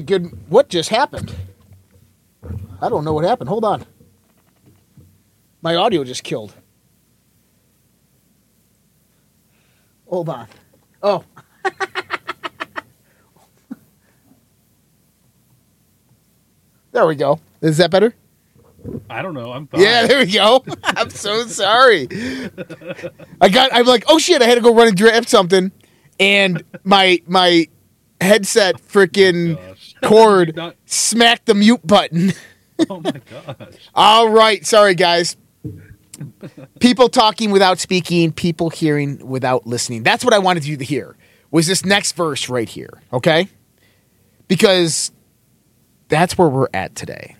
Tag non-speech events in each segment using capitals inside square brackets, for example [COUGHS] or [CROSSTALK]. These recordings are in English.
Good. What just happened? I don't know what happened. Hold on. My audio just killed. Hold on. Oh. [LAUGHS] there we go. Is that better? I don't know. I'm fine. Yeah, there we go. [LAUGHS] I'm so sorry. I got. I'm like, oh shit! I had to go run and grab something, and my my headset oh freaking Gosh. Cord [LAUGHS] Not- smacked the mute button. [LAUGHS] Oh my gosh. All right, sorry guys. People talking without speaking, people hearing without listening. That's what I wanted you to hear. Was this next verse right here, okay? Because that's where we're at today.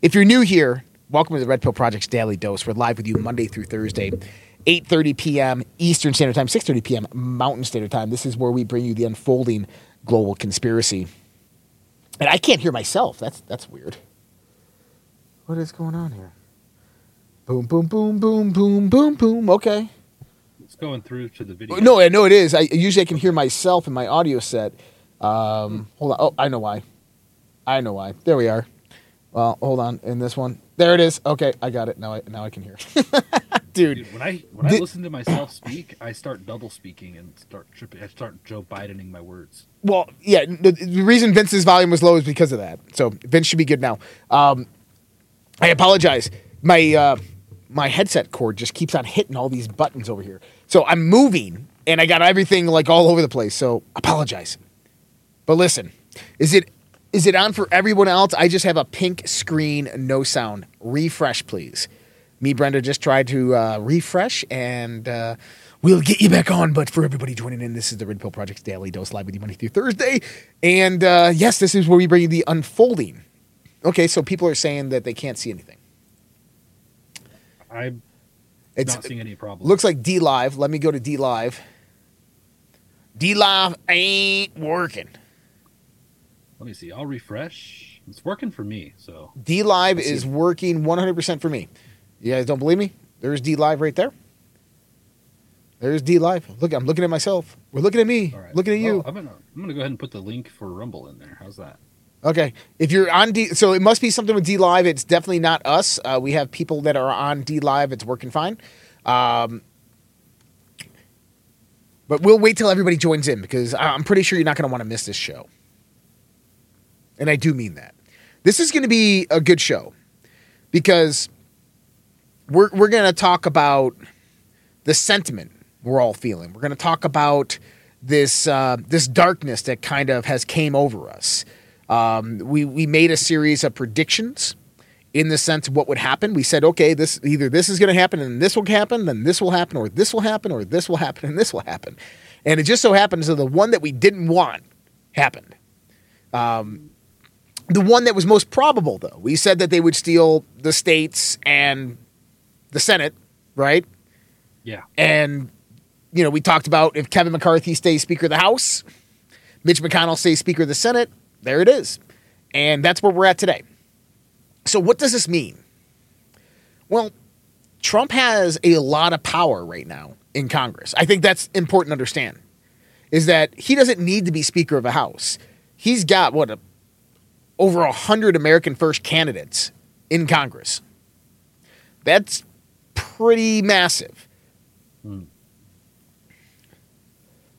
If you're new here, welcome to the Red Pill Project's Daily Dose. We're live with you Monday through Thursday, 8:30 p.m. Eastern Standard Time, 6:30 p.m. Mountain Standard Time. This is where we bring you the unfolding global conspiracy. And I can't hear myself. That's that's weird. What is going on here? Boom, boom, boom, boom, boom, boom, boom. Okay. It's going through to the video. No, I know it is. I usually I can hear myself in my audio set. Um, hold on. Oh, I know why. I know why. There we are. Well, hold on. In this one, there it is. Okay, I got it. Now I now I can hear. [LAUGHS] Dude, Dude, when I when I listen to myself speak, I start double speaking and start tripping. I start Joe Bidening my words. well, yeah. The, the reason Vince's volume was low is because of that. So Vince should be good now. Um, I apologize. My uh, my headset cord just keeps on hitting all these buttons over here. So I'm moving and I got everything like all over the place. So apologize. But listen, is it is it on for everyone else? I just have a pink screen, no sound. Refresh, please. Me, Brenda, just tried to uh, refresh, and uh, we'll get you back on. But for everybody joining in, this is the Red Pill Project's Daily Dose live with you Monday through Thursday. And uh, yes, this is where we bring you the unfolding. Okay, so people are saying that they can't see anything. I'm It's not seeing any problem. looks like D Live. Let me go to D Live. D Live ain't working. Let me see. I'll refresh. It's working for me. So D Live is working 100% for me. You guys don't believe me? There's D Live right there. There's D Live. Look, I'm looking at myself. We're looking at me. right. Looking at you. Well, I'm gonna I'm gonna go ahead and put the link for Rumble in there. How's that? Okay. If you're on D, so it must be something with D Live. It's definitely not us. Uh, we have people that are on D Live. It's working fine. Um, but we'll wait till everybody joins in because I'm pretty sure you're not going to want to miss this show. And I do mean that. This is going to be a good show because we're we're going to talk about the sentiment we're all feeling. We're going to talk about this uh, this darkness that kind of has came over us. Um, we we made a series of predictions in the sense of what would happen. We said, okay, this either this is going to happen and this will happen, then this will happen, or this will happen, or this will happen and this will happen. And it just so happens that the one that we didn't want happened. Um, the one that was most probable, though, we said that they would steal the states and the Senate, right? Yeah. And, you know, we talked about if Kevin McCarthy stays Speaker of the House, Mitch McConnell stays Speaker of the Senate. There it is. And that's where we're at today. So, what does this mean? Well, Trump has a lot of power right now in Congress. I think that's important to understand. Is that he doesn't need to be Speaker of a House. He's got what a, over a hundred American First candidates in Congress. That's pretty massive.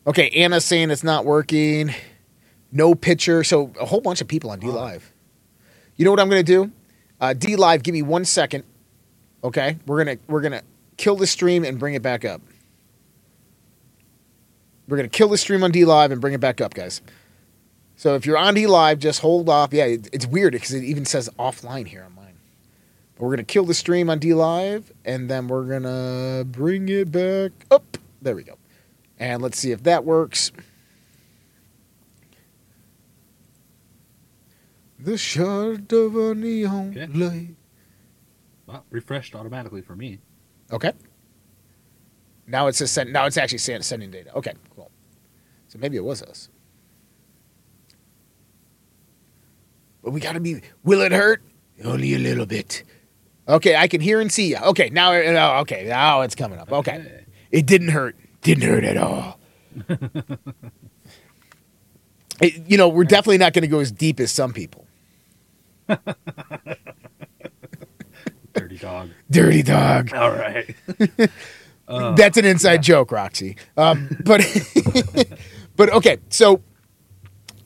Okay, Anna's saying it's not working. No picture. So a whole bunch of people on D Live. You know what I'm going to do? Uh, D Live, give me one second. Okay, we're gonna we're gonna kill the stream and bring it back up. We're gonna kill the stream on D Live and bring it back up, guys. So if you're on D Live, just hold off. Yeah, it, it's weird because it even says offline here on mine. But we're gonna kill the stream on D Live and then we're gonna bring it back up. There we go. And let's see if that works. The shot of a neon Okay. light. Well, refreshed automatically for me. Okay. Now it says send. Now it's actually sending data. Okay, cool. So maybe it was us. But we got to be. Will it hurt? Only a little bit. Okay, I can hear and see you. Okay, now. oh, okay, now it's coming up. Okay, it didn't hurt. Didn't hurt at all. [LAUGHS] It- you know, we're definitely not going to go as deep as some people. [LAUGHS] Dirty dog. Dirty dog. All right. Uh, [LAUGHS] That's an inside joke, Roxy. Um, but but okay, so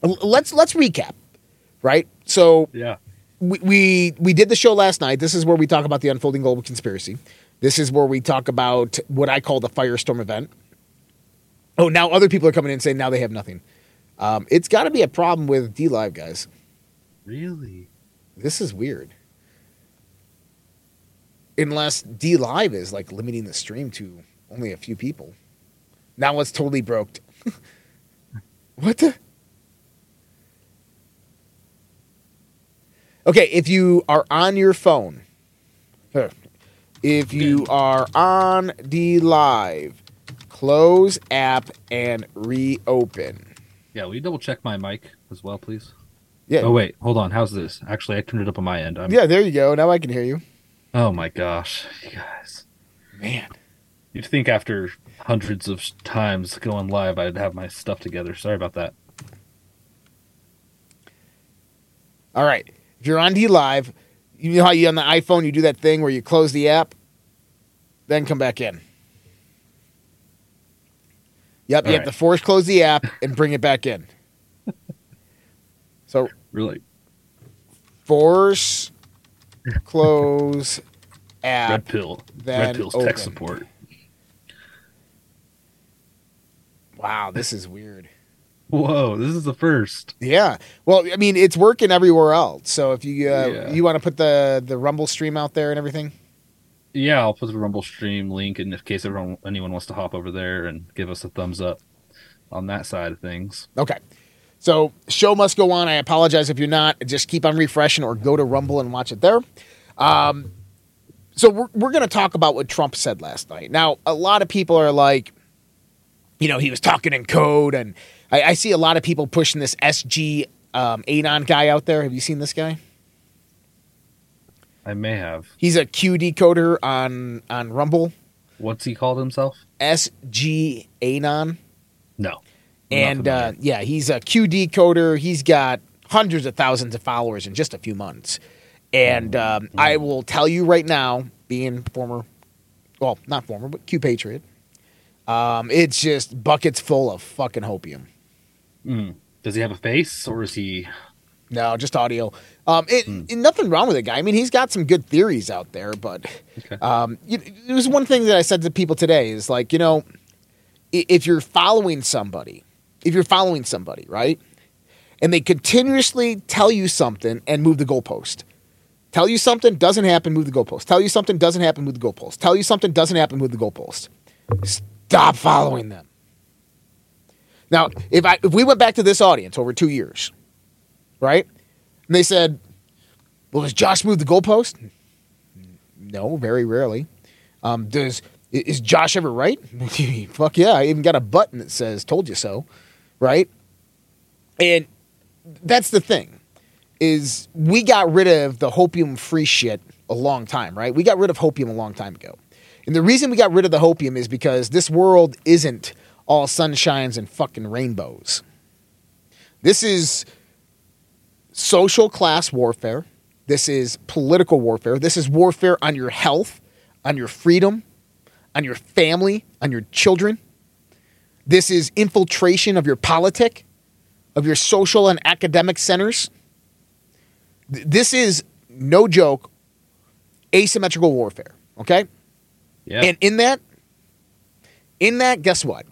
let's let's recap, right? So yeah. we, we we did the show last night. This is where we talk about the unfolding global conspiracy. This is where we talk about what I call the firestorm event. Oh, now other people are coming in saying now they have nothing. Um, it's got to be a problem with D Live guys. Really? This is weird. Unless D Live is like limiting the stream to only a few people. Now it's totally broke. [LAUGHS] what the? Okay, if you are on your phone, if you are on D Live, close app and reopen. Yeah. Will you double check my mic as well, please? Yeah, Oh wait, hold on. How's this? Actually, I turned it up on my end. I'm, yeah, there you go. Now I can hear you. Oh my gosh, you guys. Man. You'd think after hundreds of times going live, I'd have my stuff together. Sorry about that. All right. If you're on D Live, you know how you on the iPhone you do that thing where you close the app, then come back in. Yep, you All have to force close the app and bring it back in. So Really, force [LAUGHS] close app. red pill. Red pill's open. tech support. Wow, this is weird. Whoa, this is the first. Yeah. Well, I mean, it's working everywhere else. So if you uh, Yeah. you want to put the the Rumble stream out there and everything. Yeah, I'll put the Rumble stream link in case everyone anyone wants to hop over there and give us a thumbs up on that side of things. Okay. So show must go on. I apologize if you're not. Just keep on refreshing or go to Rumble and watch it there. Um, so we're we're going to talk about what Trump said last night. Now, a lot of people are like, you know, he was talking in code, and I, I see a lot of people pushing this SG um, Anon guy out there. Have you seen this guy? I may have. He's a Q decoder on on Rumble. What's he called himself? SG Anon. No. And uh, yeah, he's a Q decoder. He's got hundreds of thousands of followers in just a few months. And um, I will tell you right now, being former, well, not former, but Q Patriot, um, it's just buckets full of fucking hopium. Mm. Does he have a face, or is he? No, just audio. Um, it, it- nothing wrong with the guy. I mean, he's got some good theories out there, but Okay. um, you, it was one thing that I said to people today is like, you know, if you're following somebody, if you're following somebody, right, and they continuously tell you something and move the goalpost, tell you something doesn't happen, move the goalpost. Tell you something doesn't happen, move the goalpost. Tell you something doesn't happen, move the goalpost. Stop following them. Now, if I if we went back to this audience over two years, right, and they said, "Well, does Josh move the goalpost?" No, very rarely. Um, does is Josh ever right? [LAUGHS] Fuck yeah! I even got a button that says "Told you so," right? And that's the thing is we got rid of the hopium free shit a long time, right? We got rid of hopium a long time ago. And the reason we got rid of the hopium is because this world isn't all sunshines and fucking rainbows. This is social class warfare. This is political warfare. This is warfare on your health, on your freedom, on your family, on your children. This is infiltration of your politic, of your social and academic centers. This is no joke, asymmetrical warfare. Okay? Yeah. And in that, in that, guess what?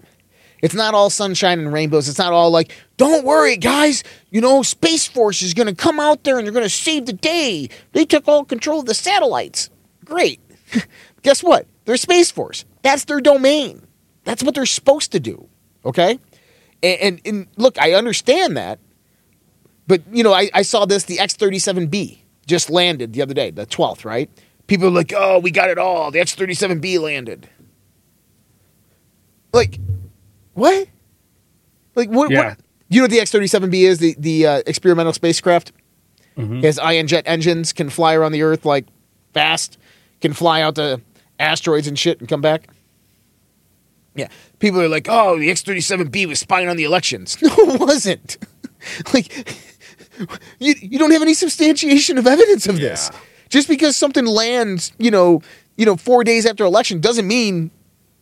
It's not all sunshine and rainbows. It's not all like, don't worry, guys. You know, Space Force is going to come out there and they're going to save the day. They took all control of the satellites. Great. [LAUGHS] guess what? They're Space Force. That's their domain. That's what they're supposed to do. Okay? And, and, and look, I understand that. But, you know, I, I saw this, the X 37B just landed the other day, the 12th, right? People are like, oh, we got it all. The X 37B landed. Like, what? Like, what? Yeah. what? You know what the X 37B is? The, the uh, experimental spacecraft? Mhm. It has ion jet engines, can fly around the Earth like fast, can fly out to asteroids and shit and come back. Yeah. People are like, oh, the X 37B was spying on the elections. [LAUGHS] No, it wasn't. [LAUGHS] like, you, you don't have any substantiation of evidence of this. Yeah. Just because something lands, you know, you know, four days after election doesn't mean,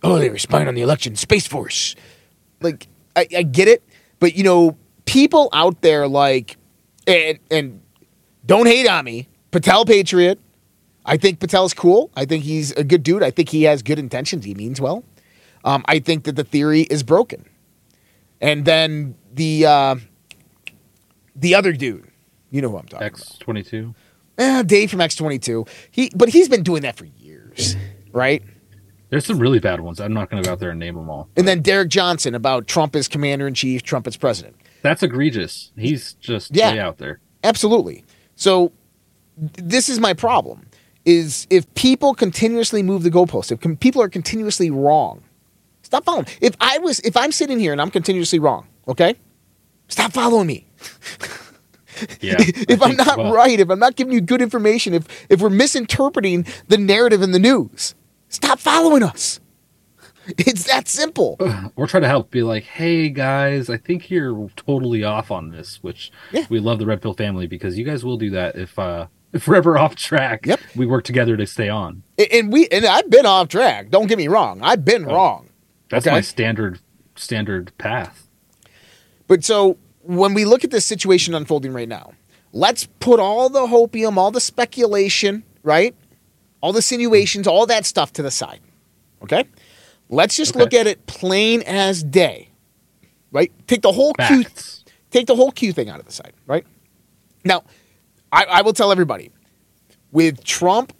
oh, they were spying on the election. Space Force. Like, I, I get it, but you know, people out there like, and and don't hate on me, Patel Patriot. I think Patel's cool. I think he's a good dude. I think he has good intentions. He means well. Um, I think that the theory is broken. And then the uh, the other dude, you know who I'm talking about. X twenty two. Eh, Dave from X22. He, but he's been doing that for years, right? There's some really bad ones. I'm not going to go out there and name them all. And then Derek Johnson about Trump as commander in chief, Trump as president. That's egregious. He's just Yeah. way out there. Absolutely. So this is my problem: is if people continuously move the goalposts, if com- people are continuously wrong, stop following. If I was, if I'm sitting here and I'm continuously wrong, okay, stop following me. Yeah. [LAUGHS] if I'm not well, right, if I'm not giving you good information, if if we're misinterpreting the narrative in the news, stop following us. It's that simple. [SIGHS] We're trying to help. Be like, hey guys, I think you're totally off on this. Which Yeah. we love the Red Pill family because you guys will do that if uh [LAUGHS] if we're ever off track. Yep. We work together to stay on. And we and I've been off track. Don't get me wrong. I've been wrong. That's Okay. my standard standard path. But so when we look at this situation unfolding right now, let's put all the hopium, all the speculation, right? All the insinuations, all that stuff to the side. Okay? Let's just Okay. look at it plain as day. Right? Take the whole Q take the whole Q thing out of the side, right? Now, I, I will tell everybody with Trump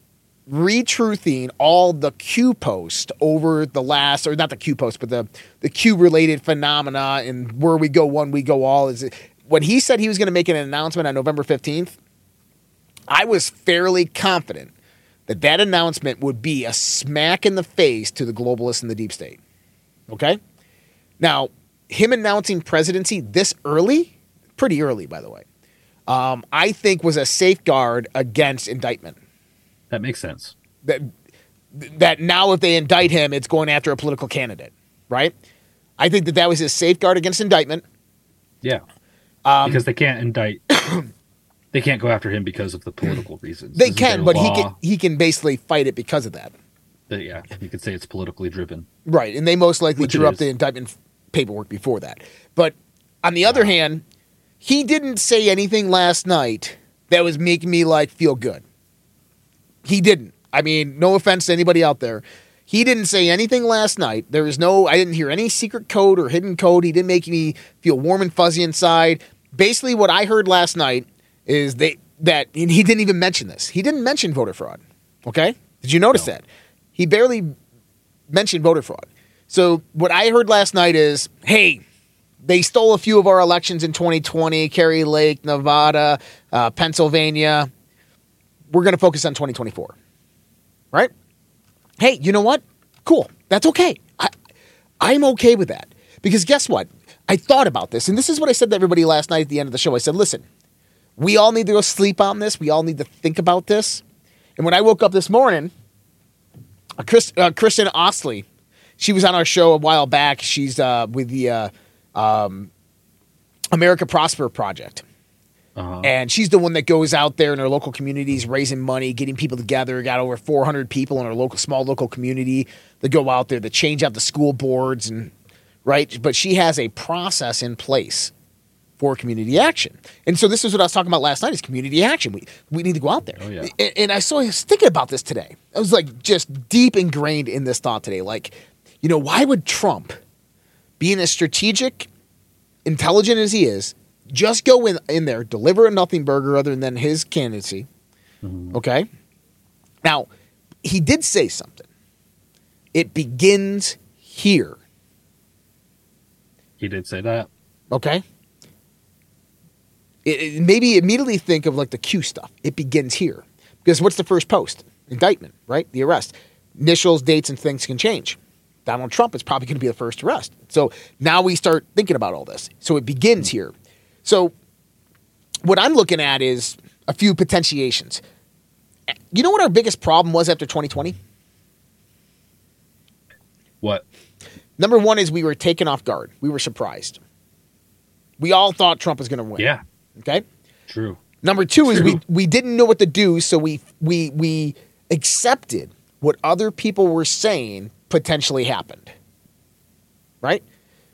retruthing all the Q post over the last, or not the Q post, but the the Q related phenomena and where we go one, we go all. Is when he said he was going to make an announcement on November fifteenth, I was fairly confident that that announcement would be a smack in the face to the globalists and the deep state. Okay, now him announcing presidency this early, pretty early, by the way, um, I think was a safeguard against indictment That makes sense. that that now if they indict him, it's going after a political candidate, right? I think that that was his safeguard against indictment. Yeah. Um, because they can't indict [COUGHS] they can't go after him because of the political reasons. They can, but he can he can basically fight it because of that. that- yeah, you could say it's politically driven. Right, and they most likely Which drew up is. the indictment paperwork before that. But on the other hand, he didn't say anything last night that was making me like feel good. He didn't. I mean, no offense to anybody out there. He didn't say anything last night. There was no I didn't hear any secret code or hidden code. He didn't make me feel warm and fuzzy inside. Basically what I heard last night is they that and he didn't even mention this. He didn't mention voter fraud. Okay? Did you notice No. that? He barely mentioned voter fraud. So what I heard last night is, hey, they stole a few of our elections in 2020, Kari Lake, Nevada, uh, Pennsylvania. We're going to focus on 2024. Right? Hey, you know what? Cool. That's okay. I, I'm okay with that. Because guess what? I thought about this, and this is what I said to everybody last night at the end of the show. I said, listen, we all need to go sleep on this. We all need to think about this. And when I woke up this morning, uh, Chris, uh, Kristen Ostley, she was on our show a while back. She's uh, with the uh, um, America Prosper Project. Uh-huh. And she's the one that goes out there in her local communities, raising money, getting people together. Got over 400 people in her local, small local community that go out there to change out the school boards and right. But she has a process in place for community action. And so this is what I was talking about last night: is community action. We we need to go out there. Oh, yeah. And, and I saw I was thinking about this today. I was like just deep ingrained in this thought today. Like, you know, why would Trump, being as strategic, intelligent as he is, just go in in there, deliver a nothing burger other than his candidacy? Mm-hmm. Okay. Now, he did say something. It begins here. He did say that. Okay. It, it- maybe immediately think of like the Q stuff. It begins here because what's the first post? Indictment, right? The arrest. Initials, dates, and things can change. Donald Trump is probably going to be the first arrest. So now we start thinking about all this. So it begins here. So what I'm looking at is a few potentiations. You know what our biggest problem was after 2020? What? Number one is we were taken off guard. We were surprised. We all thought Trump was going to win. Yeah, Okay. true. Number two is we we didn't know what to do, so we we we accepted what other people were saying potentially happened. Right?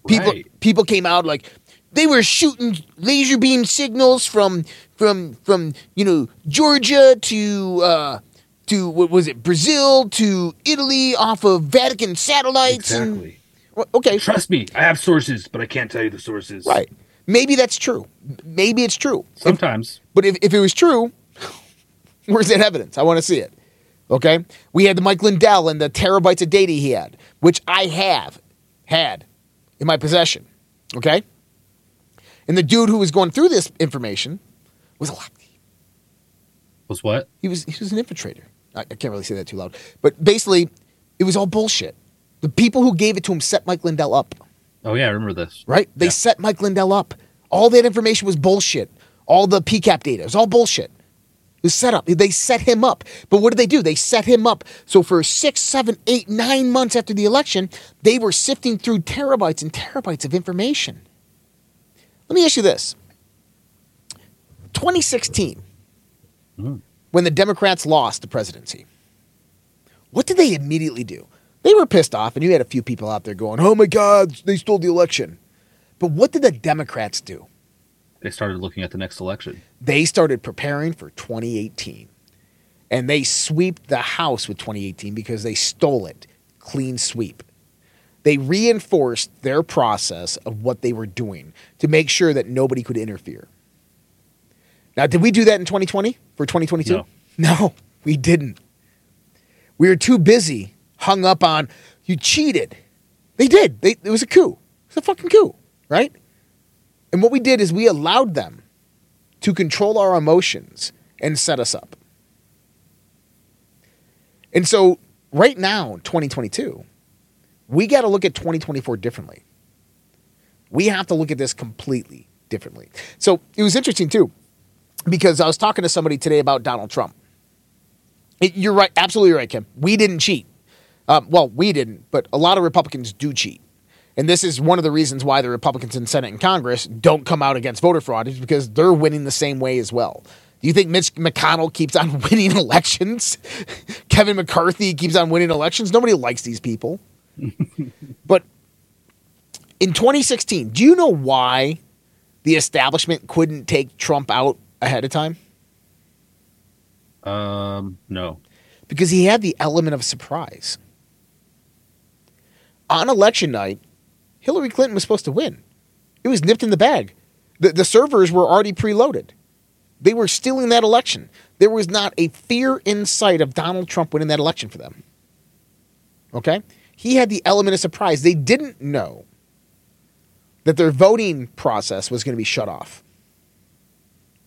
People Right. people came out like they were shooting laser beam signals from from from you know Georgia to uh, to what was it Brazil to Italy off of Vatican satellites and Exactly. Well, okay Trust me, I have sources, but I can't tell you the sources. right maybe that's true maybe it's true Sometimes. But if, if it was true, [LAUGHS] where's that evidence? I want to see it. Okay? We had the Mike Lindell and the terabytes of data he had, which I have had in my possession. Okay? And the dude who was going through this information was a lefty. Was what? He was he was an infiltrator. I, I can't really say that too loud. But basically, it was all bullshit. The people who gave it to him set Mike Lindell up Oh yeah, I remember this. right? They Yeah. set Mike Lindell up. All that information was bullshit. All the PCAP data was all bullshit. It was set up. They set him up. But what did they do? They set him up. So for six, seven, eight, nine months after the election, they were sifting through terabytes and terabytes of information. Let me ask you this 2016, Mm. when the Democrats lost the presidency, what did they immediately do? They were pissed off, and you had a few people out there going, oh my God, they stole the election. But what did the Democrats do? They started looking at the next election. They started preparing for 2018. And they sweeped the house with 2018 because they stole it. Clean sweep. They reinforced their process of what they were doing to make sure that nobody could interfere. Now, did we do that in 2020 for 2022? No. No, we didn't. We were too busy, hung up on you cheated. They did. They, it was a coup. It was a fucking coup, right? And what we did is we allowed them to control our emotions and set us up. And so, right now, 2022, we got to look at 2024 differently. We have to look at this completely differently. So, it was interesting too, because I was talking to somebody today about Donald Trump. It- you're right, absolutely right, Kim. We didn't cheat. Um, well, we didn't, but a lot of Republicans do cheat. And this is one of the reasons why the Republicans in Senate and Congress don't come out against voter fraud is because they're winning the same way as well. Do you think Mitch McConnell keeps on [LAUGHS] winning elections? [LAUGHS] Kevin McCarthy keeps on winning elections? Nobody likes these people. [LAUGHS] but in 2016, do you know why the establishment couldn't take Trump out ahead of time? Um, no. Because he had the element of surprise. On election night, Hillary Clinton was supposed to win. It was nipped in the bag. The, the servers were already preloaded. They were stealing that election. There was not a fear in sight of Donald Trump winning that election for them. Okay? He had the element of surprise. They didn't know that their voting process was going to be shut off.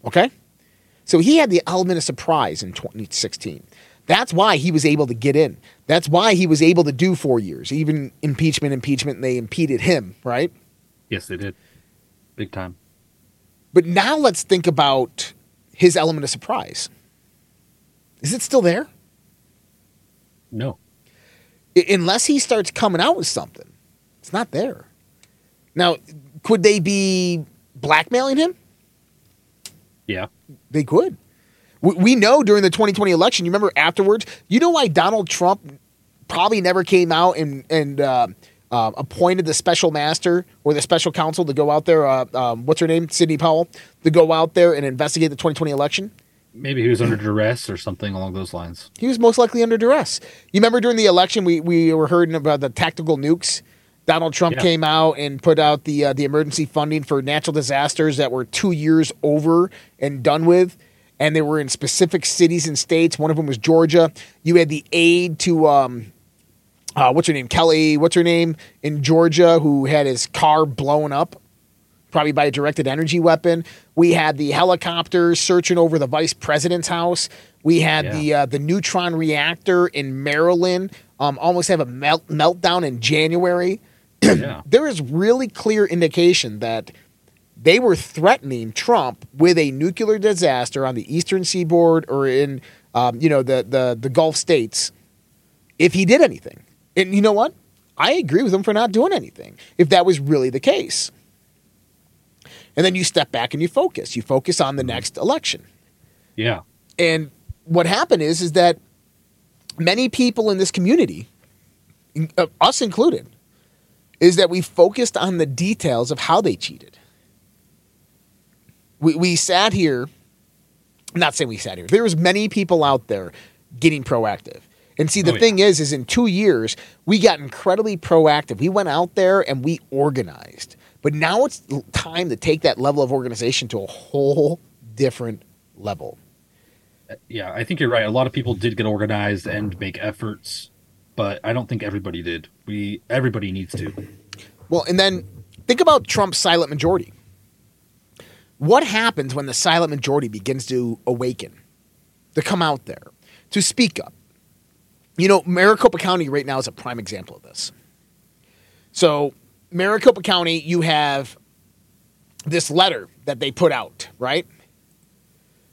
Okay? So he had the element of surprise in 2016. That's why he was able to get in. That's why he was able to do four years, even impeachment, impeachment, and they impeded him, right? Yes, they did. Big time. But now let's think about his element of surprise. Is it still there? No. I- unless he starts coming out with something, it's not there. Now, could they be blackmailing him? Yeah. They could. We, we know during the 2020 election, you remember afterwards, you know why Donald Trump probably never came out and, and uh, uh, appointed the special master or the special counsel to go out there, uh, um, what's her name? Sidney Powell, to go out there and investigate the 2020 election? Maybe he was under duress or something along those lines. He was most likely under duress. You remember during the election, we, we were hearing about the tactical nukes. Donald Trump Yeah. came out and put out the uh, the emergency funding for natural disasters that were two years over and done with, and they were in specific cities and states. One of them was Georgia. You had the aid to um, uh, what's her name, Kelly? What's her name in Georgia? Who had his car blown up probably by a directed energy weapon. We had the helicopters searching over the vice president's house. We had Yeah. the uh, the neutron reactor in Maryland um, almost have a melt meltdown in January. [CLEARS THROAT] yeah. There is really clear indication that they were threatening Trump with a nuclear disaster on the eastern seaboard or in um, you know the, the the Gulf states if he did anything. And you know what? I agree with him for not doing anything if that was really the case. And then you step back and you focus. You focus on the next election. Yeah. And what happened is is that many people in this community, uh, us included, is that we focused on the details of how they cheated. We we sat here, I'm not saying we sat here. There was many people out there getting proactive. And see, the Oh, yeah. thing is, is in two years we got incredibly proactive. We went out there and we organized. But now it's time to take that level of organization to a whole different level. Uh, yeah, I think you're right. A lot of people did get organized and make efforts, but I don't think everybody did. We everybody needs to. Well, and then think about Trump's silent majority. What happens when the silent majority begins to awaken, to come out there, to speak up? You know, Maricopa County right now is a prime example of this. So, Maricopa County, you have this letter that they put out, right?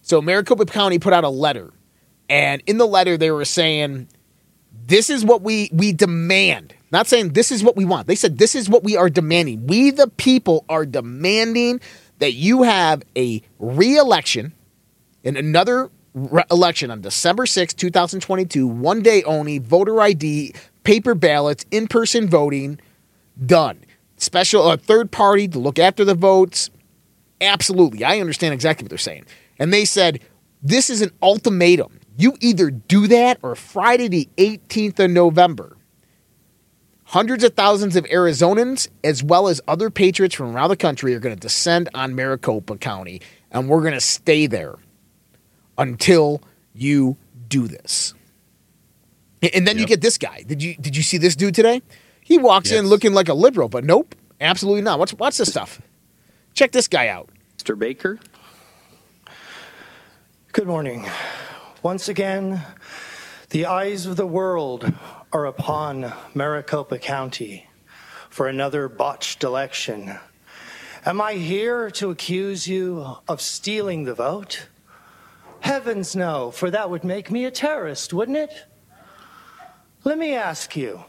So, Maricopa County put out a letter, and in the letter, they were saying, this is what we we demand. Not saying this is what we want. They said this is what we are demanding. We the people are demanding that you have a re-election in another re- election on December sixth, 2022, one day only, voter ID, paper ballots, in-person voting, done. Special a third party to look after the votes. Absolutely. I understand exactly what they're saying. And they said, this is an ultimatum. You either do that or Friday, the 18th of November. Hundreds of thousands of Arizonans, as well as other patriots from around the country, are going to descend on Maricopa County, and we're going to stay there until you do this. And then you get this guy. Did you did you see this dude today? He walks in looking like a liberal, but nope, absolutely not. Watch watch this stuff. Check this guy out. Mr. Baker. Good morning. Once again, the eyes of the world are upon Maricopa County for another botched election. Am I here to accuse you of stealing the vote? Heavens no, for that would make me a terrorist, wouldn't it? Let me ask you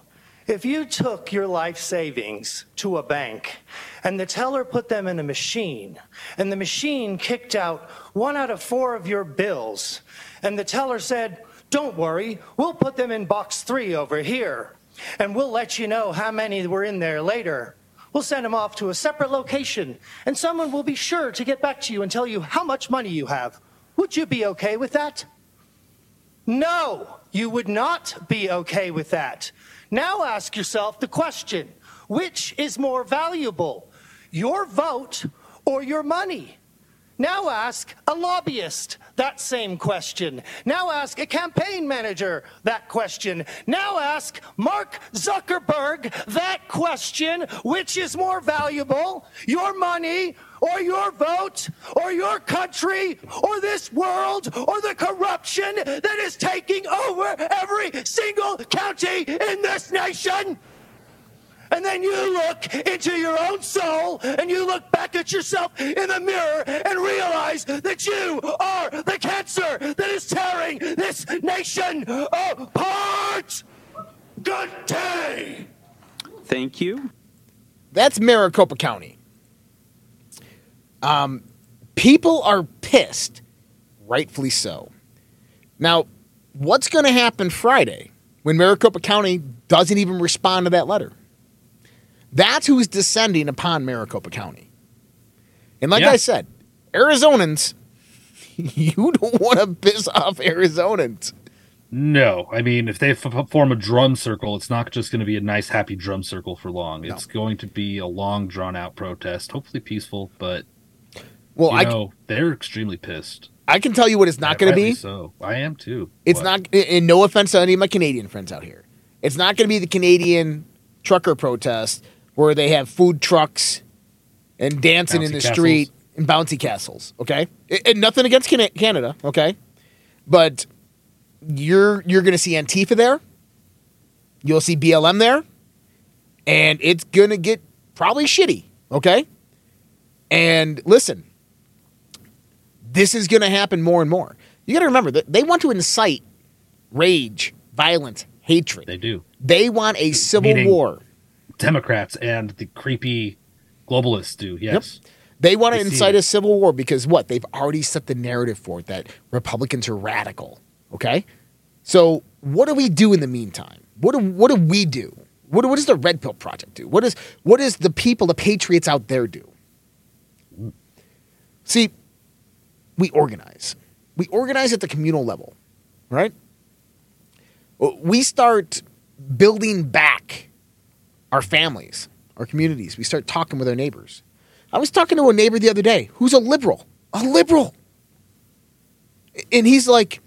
If you took your life savings to a bank and the teller put them in a machine and the machine kicked out one out of four of your bills and the teller said, Don't worry, we'll put them in box three over here and we'll let you know how many were in there later. We'll send them off to a separate location and someone will be sure to get back to you and tell you how much money you have. Would you be okay with that? No, you would not be okay with that. Now ask yourself the question which is more valuable, your vote or your money? Now ask a lobbyist that same question. Now ask a campaign manager that question. Now ask Mark Zuckerberg that question which is more valuable, your money or your vote or your country or this world or the corruption that is taking over every single county in this nation? And then you look into your own soul and you look back at yourself in the mirror and realize that you are the cancer that is tearing this nation apart. Good day. Thank you. That's Maricopa County. Um, people are pissed, rightfully so. Now, what's going to happen Friday when Maricopa County doesn't even respond to that letter? That's who's descending upon Maricopa County. And like Yeah. I said, Arizonans, [LAUGHS] you don't want to piss off Arizonans. No, I mean, if they f- form a drum circle, it's not just going to be a nice, happy drum circle for long. It's going to be a long, drawn out protest, hopefully peaceful, but Well, I, know they're extremely pissed. I can tell you what it's not going to be. So I am too. It's What? not, and no offense to any of my Canadian friends out here. It's not going to be the Canadian trucker protest where they have food trucks and dancing in the castles. street and bouncy castles. Okay, and nothing against Canada. Okay, but you're you're going to see Antifa there. You'll see BLM there, and it's going to get probably shitty. Okay, and listen, this is going to happen more and more. You got to remember that they want to incite rage, violence, hatred. They do. They want a civil Meaning- war. Democrats and the creepy globalists do. Yes. They want to incite a civil war because what? They've already set the narrative for it that Republicans are radical. Okay? So what do we do in the meantime? What do, what do we do? What, what does the Red Pill Project do? What, is, what does the people, the patriots out there do? See, we organize. We organize at the communal level, right? We start building back our families, our communities. We start talking with our neighbors. I was talking to a neighbor the other day who's a liberal, a liberal. And he's like,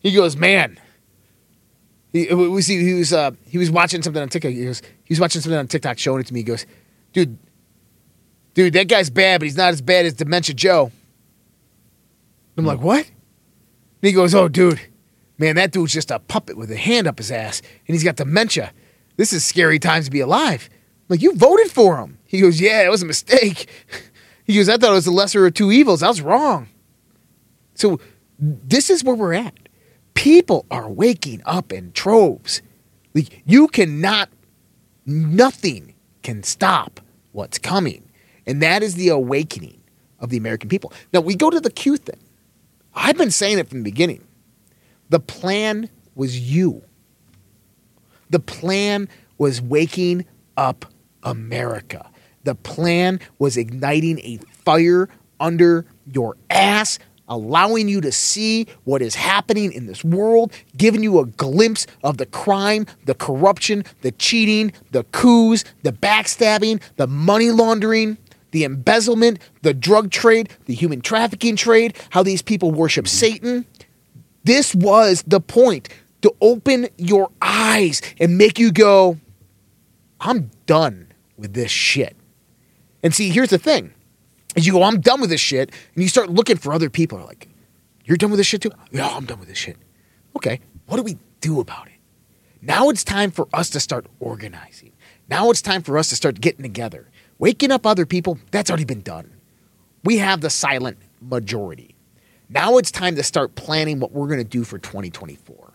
he goes, man. He was he was uh, he was watching something on TikTok. He goes, he was watching something on TikTok, showing it to me. He goes, dude, dude, that guy's bad, but he's not as bad as Dementia Joe. I'm like, what? And he goes, oh, dude, man, that dude's just a puppet with a hand up his ass, and he's got dementia. This is scary times to be alive. Like, you voted for him. He goes, yeah, it was a mistake. [LAUGHS] He goes, I thought it was the lesser of two evils. I was wrong. So this is where we're at. People are waking up in troves. Like, you cannot, nothing can stop what's coming. And that is the awakening of the American people. Now, we go to the Q thing. I've been saying it from the beginning. The plan was you. The plan was waking up America. The plan was igniting a fire under your ass, allowing you to see what is happening in this world, giving you a glimpse of the crime, the corruption, the cheating, the coups, the backstabbing, the money laundering, the embezzlement, the drug trade, the human trafficking trade, how these people worship Satan. This was the point to open your eyes and make you go, I'm done with this shit. And see, here's the thing. As you go, I'm done with this shit, and you start looking for other people are like, You're done with this shit too? Yeah, I'm done with this shit. Okay, what do we do about it? Now it's time for us to start organizing. Now it's time for us to start getting together. Waking up other people, that's already been done. We have the silent majority. Now it's time to start planning what we're going to do for 2024.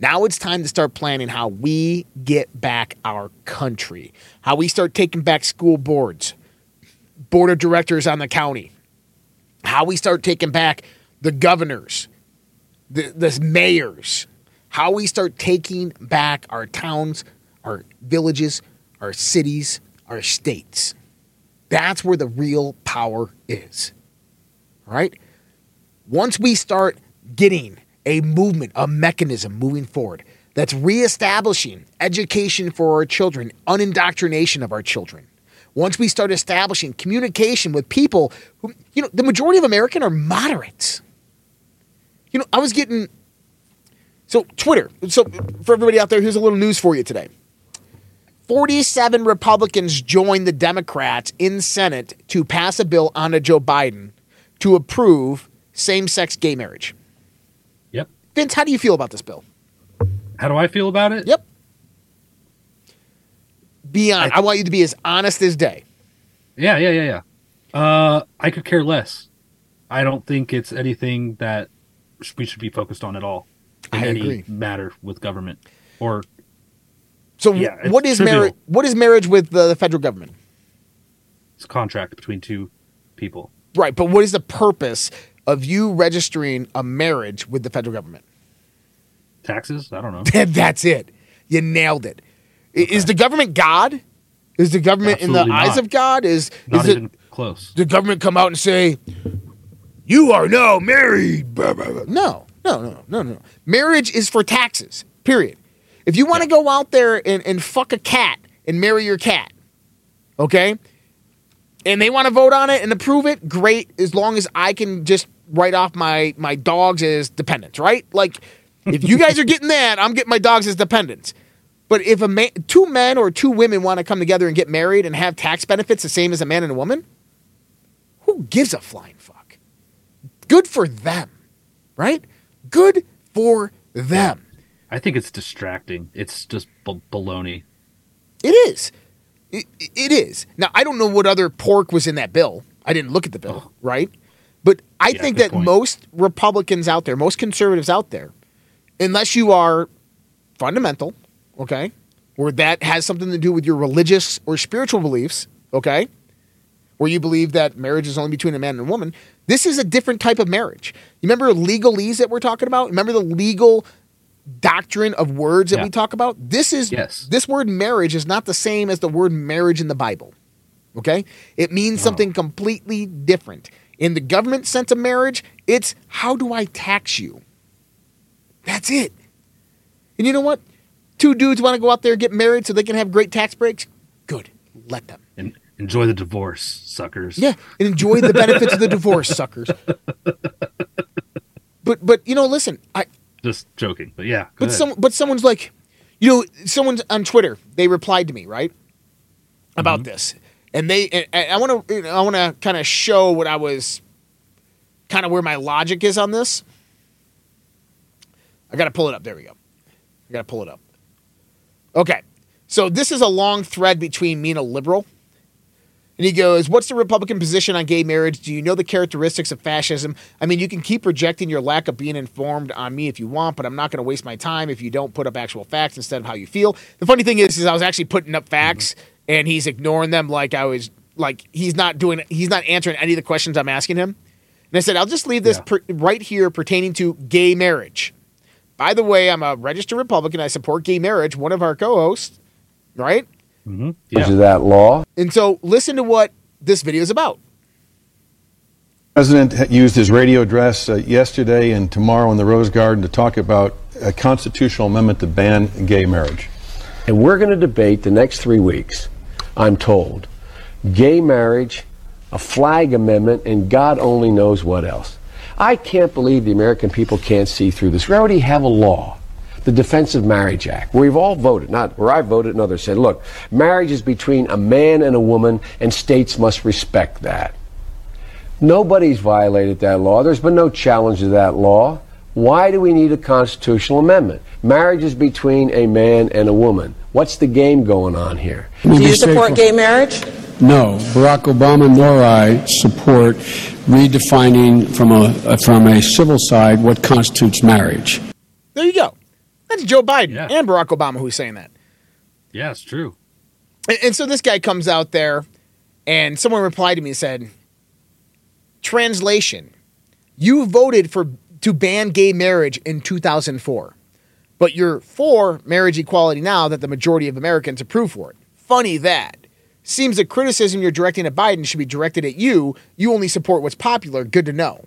Now it's time to start planning how we get back our country, how we start taking back school boards, board of directors on the county, how we start taking back the governors, the, the mayors, how we start taking back our towns, our villages, our cities, our states. That's where the real power is. All right? Once we start getting a movement, a mechanism moving forward that's reestablishing education for our children, unindoctrination of our children. Once we start establishing communication with people who, you know, the majority of American are moderates. You know, I was getting so Twitter. So for everybody out there, here's a little news for you today. 47 Republicans joined the Democrats in Senate to pass a bill on onto Joe Biden to approve same-sex gay marriage. Vince, how do you feel about this bill? How do I feel about it? Yep. Be on. I, I want you to be as honest as day. Yeah, yeah, yeah, yeah. Uh, I could care less. I don't think it's anything that we should be focused on at all in I any agree. matter with government or So, Yeah, what is marriage? What is marriage with the, the federal government? it's a contract between two people. Right, but what is the purpose of you registering a marriage with the federal government? Taxes? I don't know. That's it. You nailed it. I- Is the government God? Is the government in the Absolutely eyes of God? Is Not is it close. the government come out and say, "You are now married"? Blah, blah, blah. No, no, no, no, no. Marriage is for taxes. Period. If you want to go out there and, and fuck a cat and marry your cat, okay, and they want to vote on it and approve it, great. As long as I can just write off my my dogs as dependents, right? Like, if you guys are getting that, I'm getting my dogs as dependents. But if a man, two men or two women want to come together and get married and have tax benefits the same as a man and a woman, who gives a flying fuck? Good for them, right? Good for them. I think it's distracting. It's just b- baloney. It is. It, it is. Now, I don't know what other pork was in that bill. I didn't look at the bill, oh. right? But I Yeah, think that point. most Republicans out there, most conservatives out there, unless you are fundamental, okay, or that has something to do with your religious or spiritual beliefs, okay, where you believe that marriage is only between a man and a woman, this is a different type of marriage. You remember legalese that we're talking about? Remember the legal doctrine of words that Yeah. we talk about? This is Yes. this word marriage is not the same as the word marriage in the Bible. Okay? It means oh. something completely different. In the government sense of marriage, it's how do I tax you? That's it. And you know what? Two dudes want to go out there and get married so they can have great tax breaks. Good. Let them. And enjoy the divorce, suckers. Yeah, and enjoy the benefits of the divorce, suckers. [LAUGHS] But but you know, listen, I Just joking, but yeah. But ahead. some but someone's like, you know, someone's on Twitter. They replied to me right about mm-hmm. this, and they and, and I want to I want to kind of show what I was kind of where my logic is on this. I got to pull it up. There we go. I got to pull it up. Okay, so this is a long thread between me and a liberal. And he goes, What's the Republican position on gay marriage? Do you know the characteristics of fascism? I mean, you can keep projecting your lack of being informed on me if you want, but I'm not going to waste my time if you don't put up actual facts instead of how you feel. The funny thing is, is I was actually putting up facts and he's ignoring them like I was, like he's not doing, he's not answering any of the questions I'm asking him. And I said, I'll just leave this Yeah. per, right here pertaining to gay marriage. By the way, I'm a registered Republican. I support gay marriage. One of our co hosts, right? Mhm. Is that law? And so listen to what this video is about. President used his radio address uh, yesterday and tomorrow in the Rose Garden to talk about a constitutional amendment to ban gay marriage. And we're going to debate the next three weeks, I'm told, gay marriage, a flag amendment, and God only knows what else. I can't believe the American people can't see through this. We already have a law, the Defense of Marriage Act, where we've all voted, not where I voted and others said, look, marriage is between a man and a woman, and states must respect that. Nobody's violated that law. There's been no challenge to that law. Why do we need a constitutional amendment? Marriage is between a man and a woman. What's the game going on here? Do you support gay marriage? No, Barack Obama nor I support redefining from a uh, from a civil side what constitutes marriage. There you go. That's Joe Biden Yeah. and Barack Obama who's saying that. Yeah, it's true. And, and so this guy comes out there, and someone replied to me and said, "Translation: You voted for to ban gay marriage in 2004, but you're for marriage equality now that the majority of Americans approve for it. Funny that." Seems the criticism you're directing at Biden should be directed at you. You only support what's popular. Good to know.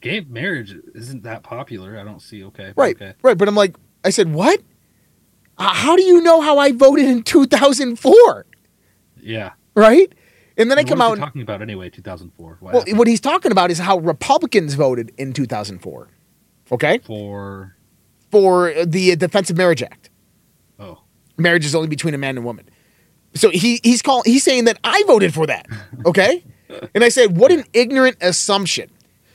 Gay marriage isn't that popular. I don't see. Okay. Right, Okay. right. But I'm like, I said, what? Uh, How do you know how I voted in 2004? Yeah. Right? And then I What come out talking about anyway. 2004. What Well, happened? what he's talking about is how Republicans voted in 2004. Okay? for For the Defense of Marriage Act. oh Marriage is only between a man and woman. So he he's calling he's saying that I voted for that. Okay? and I said, "What an ignorant assumption."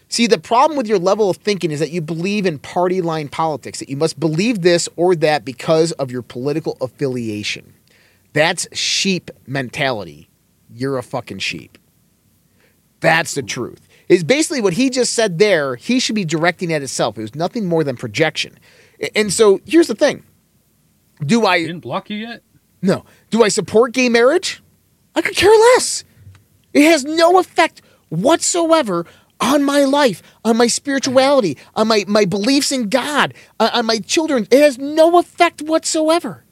See, the problem with your level of thinking is that you believe in party line politics, that you must believe this or that because of your political affiliation. That's sheep mentality. You're a fucking sheep. That's the truth. Is basically what he just said there, he should be directing at himself. It was nothing more than projection. And so here's the thing. Do I didn't block you yet? No. Do I support gay marriage? I could care less. It has no effect whatsoever on my life, on my spirituality, on my, my beliefs in God, on, on my children. It has no effect whatsoever.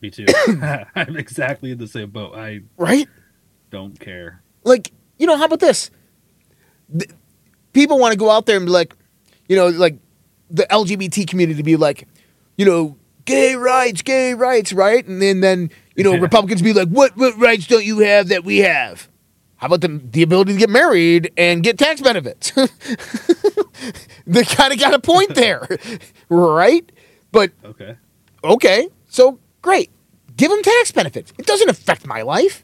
Me too. [COUGHS] [LAUGHS] I'm exactly in the same boat. I Right? don't care. Like, you know, how about this? Th- people want to go out there and be like, you know, like the LGBT community to be like, you know, gay rights, gay rights, right? And then, then you know, [LAUGHS] Yeah. Republicans be like, what, what rights don't you have that we have? How about the, the ability to get married and get tax benefits? [LAUGHS] they kind of got a point [LAUGHS] there, right? But Okay. okay, so great. Give them tax benefits. It doesn't affect my life,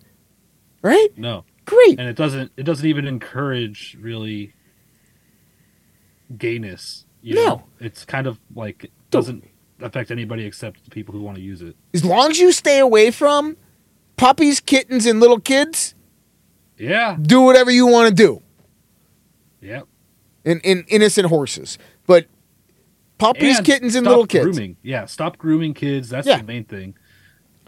right? No. Great. And it doesn't. It doesn't even encourage really gayness. You No. know? It's kind of like it doesn't affect anybody except the people who want to use it. As long as you stay away from puppies, kittens, and little kids, Yeah. do whatever you want to do. Yep. And, and innocent horses. But puppies, And kittens, and little kids. Grooming. Yeah. Stop grooming kids. That's Yeah. the main thing.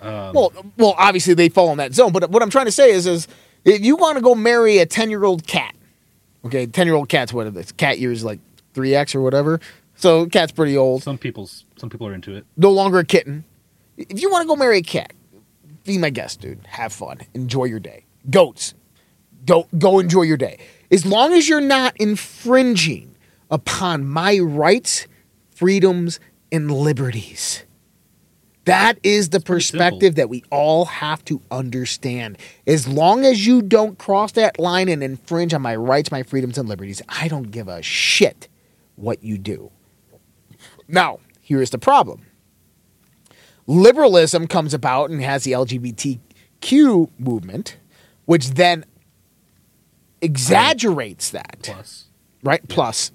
Um, Well, well, obviously they fall in that zone. But what I'm trying to say is, is if you want to go marry a 10 year old cat, okay, 10 year old cat's what is it? Cat years like 3x or whatever. So cat's pretty old. some people's some people are into it. no longer a kitten. If you want to go marry a cat, be my guest, dude. Have fun. Enjoy your day. Goats. Go go enjoy your day. As long as you're not infringing upon my rights, freedoms, and liberties. That is the perspective that we all have to understand. As long as you don't cross that line and infringe on my rights, my freedoms, and liberties, I don't give a shit what you do. Now, here's the problem liberalism comes about and has the LGBTQ movement, which then exaggerates that, Plus, right? Plus,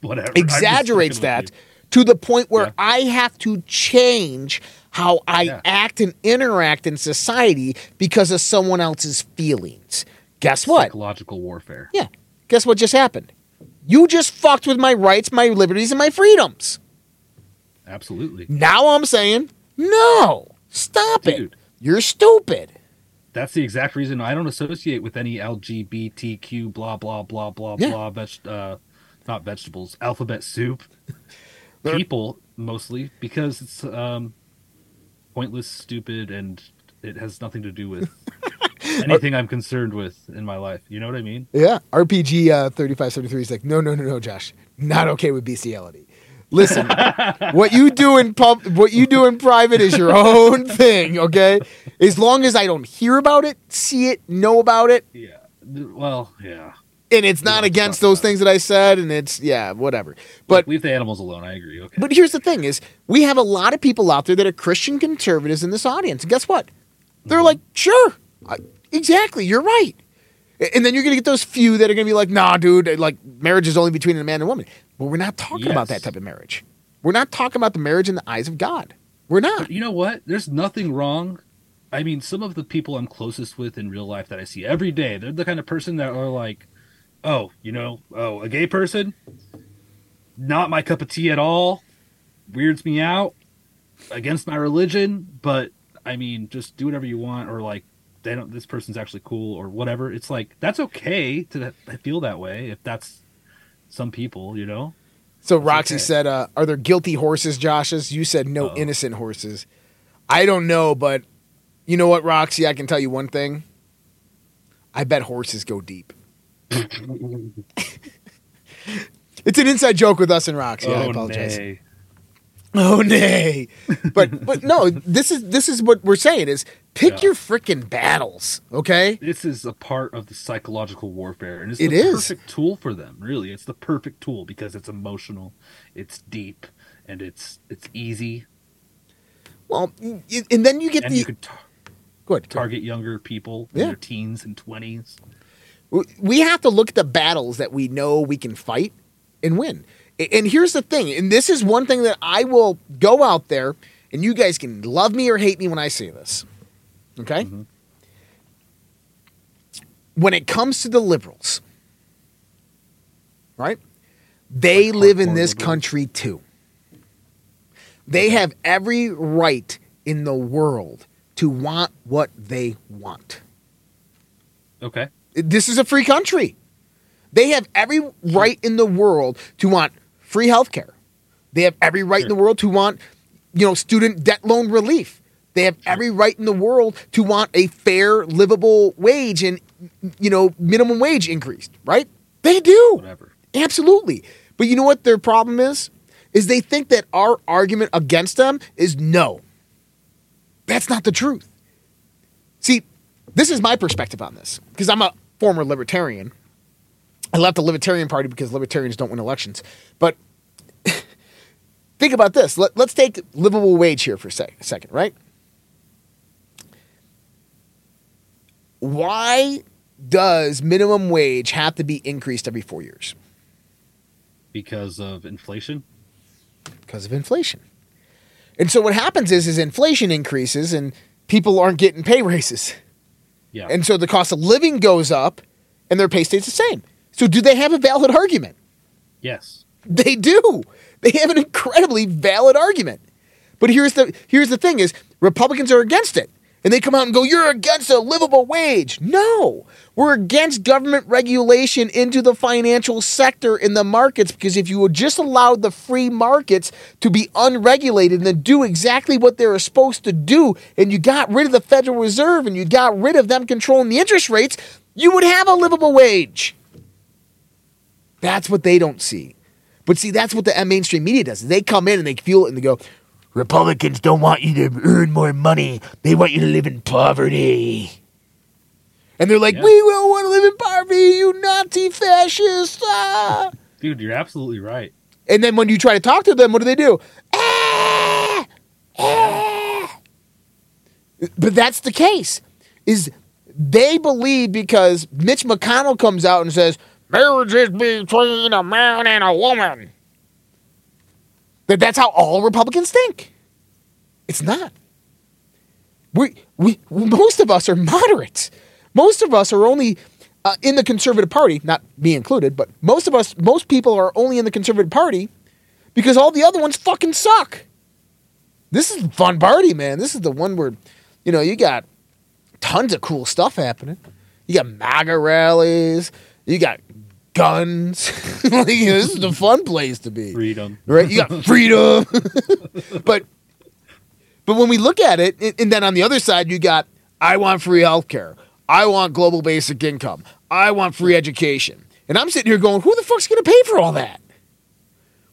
whatever. [LAUGHS] Exaggerates that to the point where Yeah. I have to change how I Yeah. act and interact in society because of someone else's feelings. Guess what? Psychological warfare. Yeah. Guess what just happened? You just fucked with my rights, my liberties, and my freedoms. Absolutely. Now I'm saying, no, stop it. You're stupid. That's the exact reason I don't associate with any LGBTQ blah blah blah blah Yeah. blah veg uh not vegetables, alphabet soup. [LAUGHS] People mostly because it's um pointless, stupid, and it has nothing to do with [LAUGHS] anything I'm concerned with in my life. You know what I mean? Yeah. RPG uh, 3573 is like, no, no, no, no, Josh. Not okay with bestiality. Listen, [LAUGHS] what you do in pub, what you do in private is your own [LAUGHS] thing, okay? As long as I don't hear about it, see it, know about it, Yeah. Well, yeah. and it's not Yeah, against those things that I said, and it's yeah, whatever. But leave the animals alone. I agree. Okay. But here's the thing: is we have a lot of people out there that are Christian conservatives in this audience, and guess what? They're Mm-hmm. like, sure, I, exactly, you're right. And then you're gonna get those few that are gonna be like, nah, dude, like marriage is only between a man and a woman. But we're not talking about that type of marriage. We're not talking about the marriage in the eyes of God. We're not. But you know what? There's nothing wrong. I mean, some of the people I'm closest with in real life that I see every day, they're the kind of person that are like, oh, you know, oh, a gay person, not my cup of tea at all. weirds me out against my religion, but I mean, just do whatever you want, or like they don't. This person's actually cool, or whatever. It's like that's okay to feel that way if that's some people, you know. So Roxy okay. said, uh, "Are there guilty horses, Josh's?" You said no Uh-oh. innocent horses. I don't know, but you know what, Roxy? I can tell you one thing. I bet horses go deep. [LAUGHS] [LAUGHS] it's an inside joke with us and Roxy. Oh, I apologize. Nay. Oh nay. but [LAUGHS] but no, this is this is what we're saying is pick yeah. your freaking battles, okay? This is a part of the psychological warfare and it's it the is. perfect tool for them, really. It's the perfect tool because it's emotional, it's deep, and it's it's easy. Well, and then you get and the you could tar- Good, target younger people in yeah. their teens and 20s. We have to look at the battles that we know we can fight and win. And here's the thing, and this is one thing that I will go out there, and you guys can love me or hate me when I say this. Okay? Mm-hmm. When it comes to the liberals, right? They like live in this country too. They have every right in the world to want what they want. Okay. This is a free country. They have every right in the world to want free health care. They have every right in the world to want, you know, student debt loan relief. They have every right in the world to want a fair, livable wage and, you know, minimum wage increased, right? They do. Whatever. Absolutely. But you know what their problem is? Is they think that our argument against them is no. That's not the truth. See, this is my perspective on this because I'm a former libertarian I left the Libertarian Party because libertarians don't win elections. But [LAUGHS] think about this. Let, us take livable wage here for a, sec- a second, right? Why does minimum wage have to be increased every four years? Because of inflation. Because of inflation. And so what happens is, is inflation increases and people aren't getting pay raises. Yeah. And so the cost of living goes up and their pay stays the same. So, do they have a valid argument? Yes. They do. They have an incredibly valid argument. But here's the here's the thing is Republicans are against it. And they come out and go, "You're against a livable wage." No. We're against government regulation into the financial sector in the markets because if you would just allow the free markets to be unregulated and then do exactly what they're supposed to do and you got rid of the Federal Reserve and you got rid of them controlling the interest rates, you would have a livable wage. That's what they don't see. But see, that's what the mainstream media does. They come in and they feel it and they go, Republicans don't want you to earn more money. They want you to live in poverty. And they're like, yeah. we don't want to live in poverty, you Nazi fascist. Ah. Dude, you're absolutely right. And then when you try to talk to them, what do they do? Ah, ah. But that's the case. Is they believe because Mitch McConnell comes out and says, Marriage is between a man and a woman. That that's how all Republicans think. It's not. We, we, most of us are moderates. Most of us are only uh, in the conservative party, not me included, but most of us, most people are only in the conservative party because all the other ones fucking suck. This is fun party, man. This is the one where, you know, you got tons of cool stuff happening. You got MAGA rallies. You got guns. [LAUGHS] like, this is the fun place to be. Freedom. Right? You got [LAUGHS] freedom. [LAUGHS] but but when we look at it, and then on the other side, you got I want free healthcare. I want global basic income. I want free education. And I'm sitting here going, who the fuck's going to pay for all that?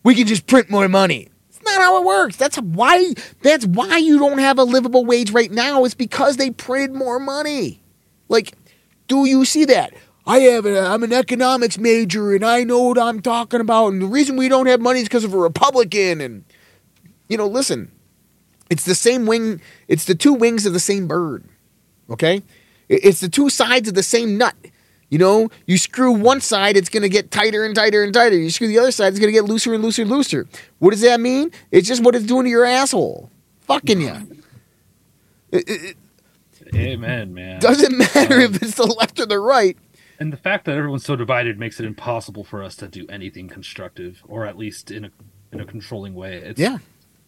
We can just print more money. It's not how it works. That's why that's why you don't have a livable wage right now. It's because they printed more money. Like, do you see that? I have a, I'm an economics major and I know what I'm talking about. And the reason we don't have money is because of a Republican. And, you know, listen, it's the same wing, it's the two wings of the same bird. Okay? It's the two sides of the same nut. You know, you screw one side, it's going to get tighter and tighter and tighter. You screw the other side, it's going to get looser and looser and looser. What does that mean? It's just what it's doing to your asshole. Fucking you. It, it, Amen, man. Doesn't [LAUGHS] matter um, if it's the left or the right. And the fact that everyone's so divided makes it impossible for us to do anything constructive, or at least in a in a controlling way. It's, yeah,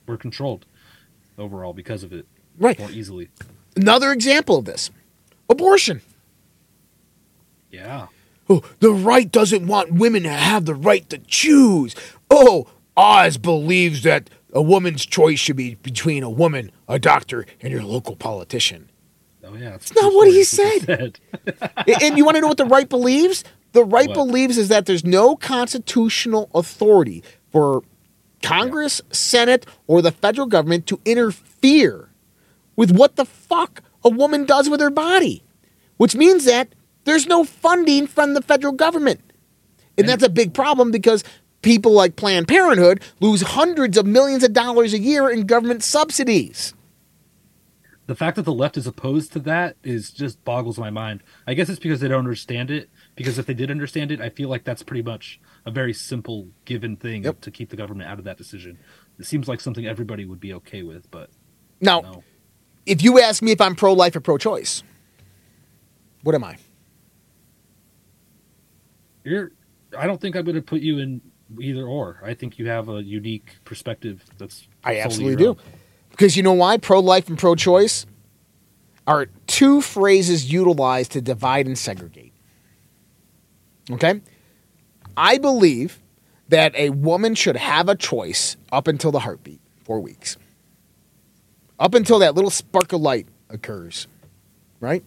we're controlled overall because of it, Right. More easily. Another example of this abortion. Yeah. Oh, the right doesn't want women to have the right to choose. Oh, Oz believes that a woman's choice should be between a woman, a doctor, and your local politician. Oh yeah. It's not what he [LAUGHS] said. A- and you want to know what the right believes? The right What? believes is that there's no constitutional authority for Congress, Senate, or the federal government to interfere with what the fuck a woman does with her body, which means that there's no funding from the federal government. And that's a big problem because people like Planned Parenthood lose hundreds of millions of dollars a year in government subsidies. The fact that the left is opposed to that is just boggles my mind. I guess it's because they don't understand it. Because if they did understand it, I feel like that's pretty much a very simple given thing to keep the government out of that decision. It seems like something everybody would be okay with, but Now, no. if you ask me if I'm pro life or pro choice, what am I? You're I don't think I'm going to put you in either or. I think you have a unique perspective that's I absolutely do. own. Because you know why? Pro life and pro choice are two phrases utilized to divide and segregate. Okay? I believe that a woman should have a choice up until the heartbeat, four weeks. Up until that little spark of light occurs, right?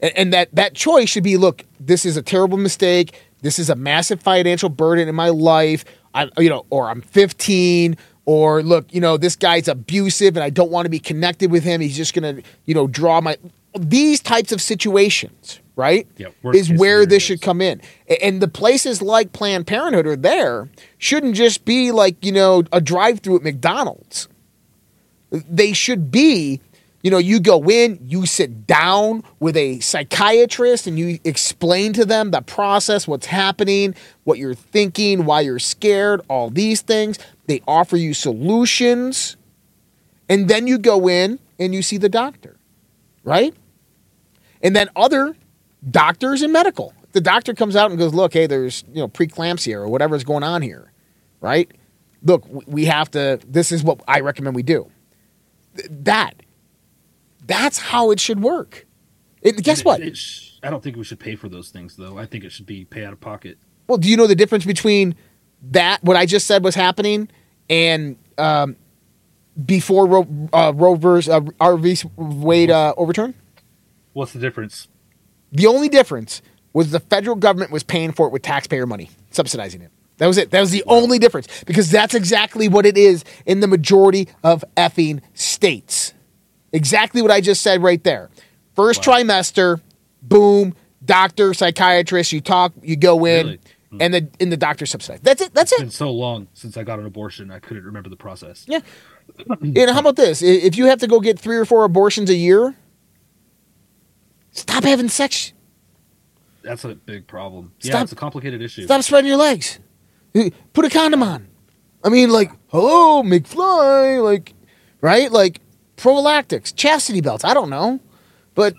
And, and that, that choice should be look, this is a terrible mistake. This is a massive financial burden in my life. I, you know, or I'm 15, or look, you know, this guy's abusive and I don't want to be connected with him. He's just going to, you know, draw my. These types of situations, right? Yeah, is where this should come in. And the places like Planned Parenthood are there shouldn't just be like, you know, a drive through at McDonald's. They should be, you know, you go in, you sit down with a psychiatrist and you explain to them the process, what's happening, what you're thinking, why you're scared, all these things. They offer you solutions. And then you go in and you see the doctor, right? And then other doctors and medical. The doctor comes out and goes, "Look, hey, there's you know preeclampsia or whatever's going on here, right? Look, we have to. This is what I recommend we do. Th- That, that's how it should work. And guess It- what? it sh- I don't think we should pay for those things, though. I think it should be pay out of pocket. Well, do you know the difference between that, what I just said was happening, and um, before Roe, uh, Roe versus uh, R. V. Wade uh, overturn? What's the difference? The only difference was the federal government was paying for it with taxpayer money, subsidizing it. That was it. That was the only difference because that's exactly what it is in the majority of effing states. Exactly what I just said right there. First trimester, boom, doctor, psychiatrist, you talk, you go in, Really? Hmm. and the in the doctor subsidized. That's it. That's It's it. been so long since I got an abortion, I couldn't remember the process. Yeah. And how about this? If you have to go get three or four abortions a year, stop having sex. That's a big problem. Yeah, Stop- it's a complicated issue. Stop spreading your legs. Uh, put a condom on. I mean, like, hello, McFly, like, right? Like, prophylactics, chastity belts. I don't know, but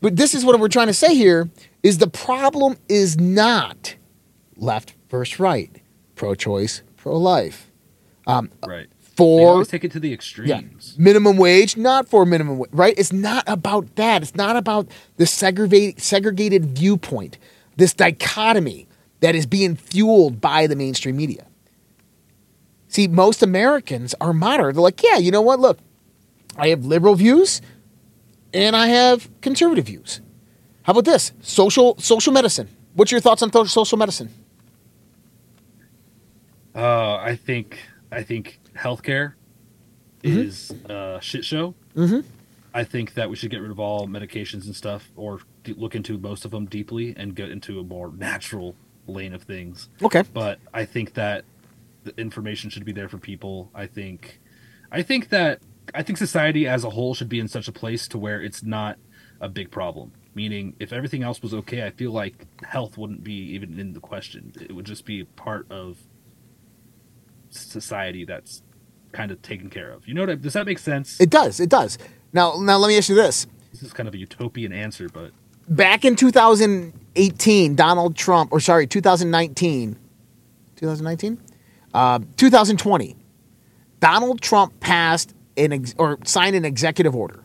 but this is what we're trying to say here: is the problem is not left versus right, pro-choice, pro-life. Um, right. They For always take it to the extremes. minimum wage, not for minimum wage, right? It's not about that. It's not about the segregated, segregated viewpoint, this dichotomy that is being fueled by the mainstream media. See, most Americans are moderate. They're like, yeah, you know what? Look, I have liberal views and I have conservative views. How about this? Social social medicine. What's your thoughts on social medicine? Uh, I think I think healthcare Mm-hmm. is a shit show. Mm-hmm. I think that we should get rid of all medications and stuff, or look into most of them deeply and get into a more natural lane of things. Okay. But I think that the information should be there for people. I think, I think that I think society as a whole should be in such a place to where it's not a big problem. Meaning, if everything else was okay, I feel like health wouldn't be even in the question. It would just be part of society that's kind of taken care of. You know what? I, does that make sense? It does. It does. Now, now let me ask you this. This is kind of a utopian answer, but back in 2018, Donald Trump, or sorry, 2019, 2019, uh, 2020, Donald Trump passed an ex- or sign an executive order.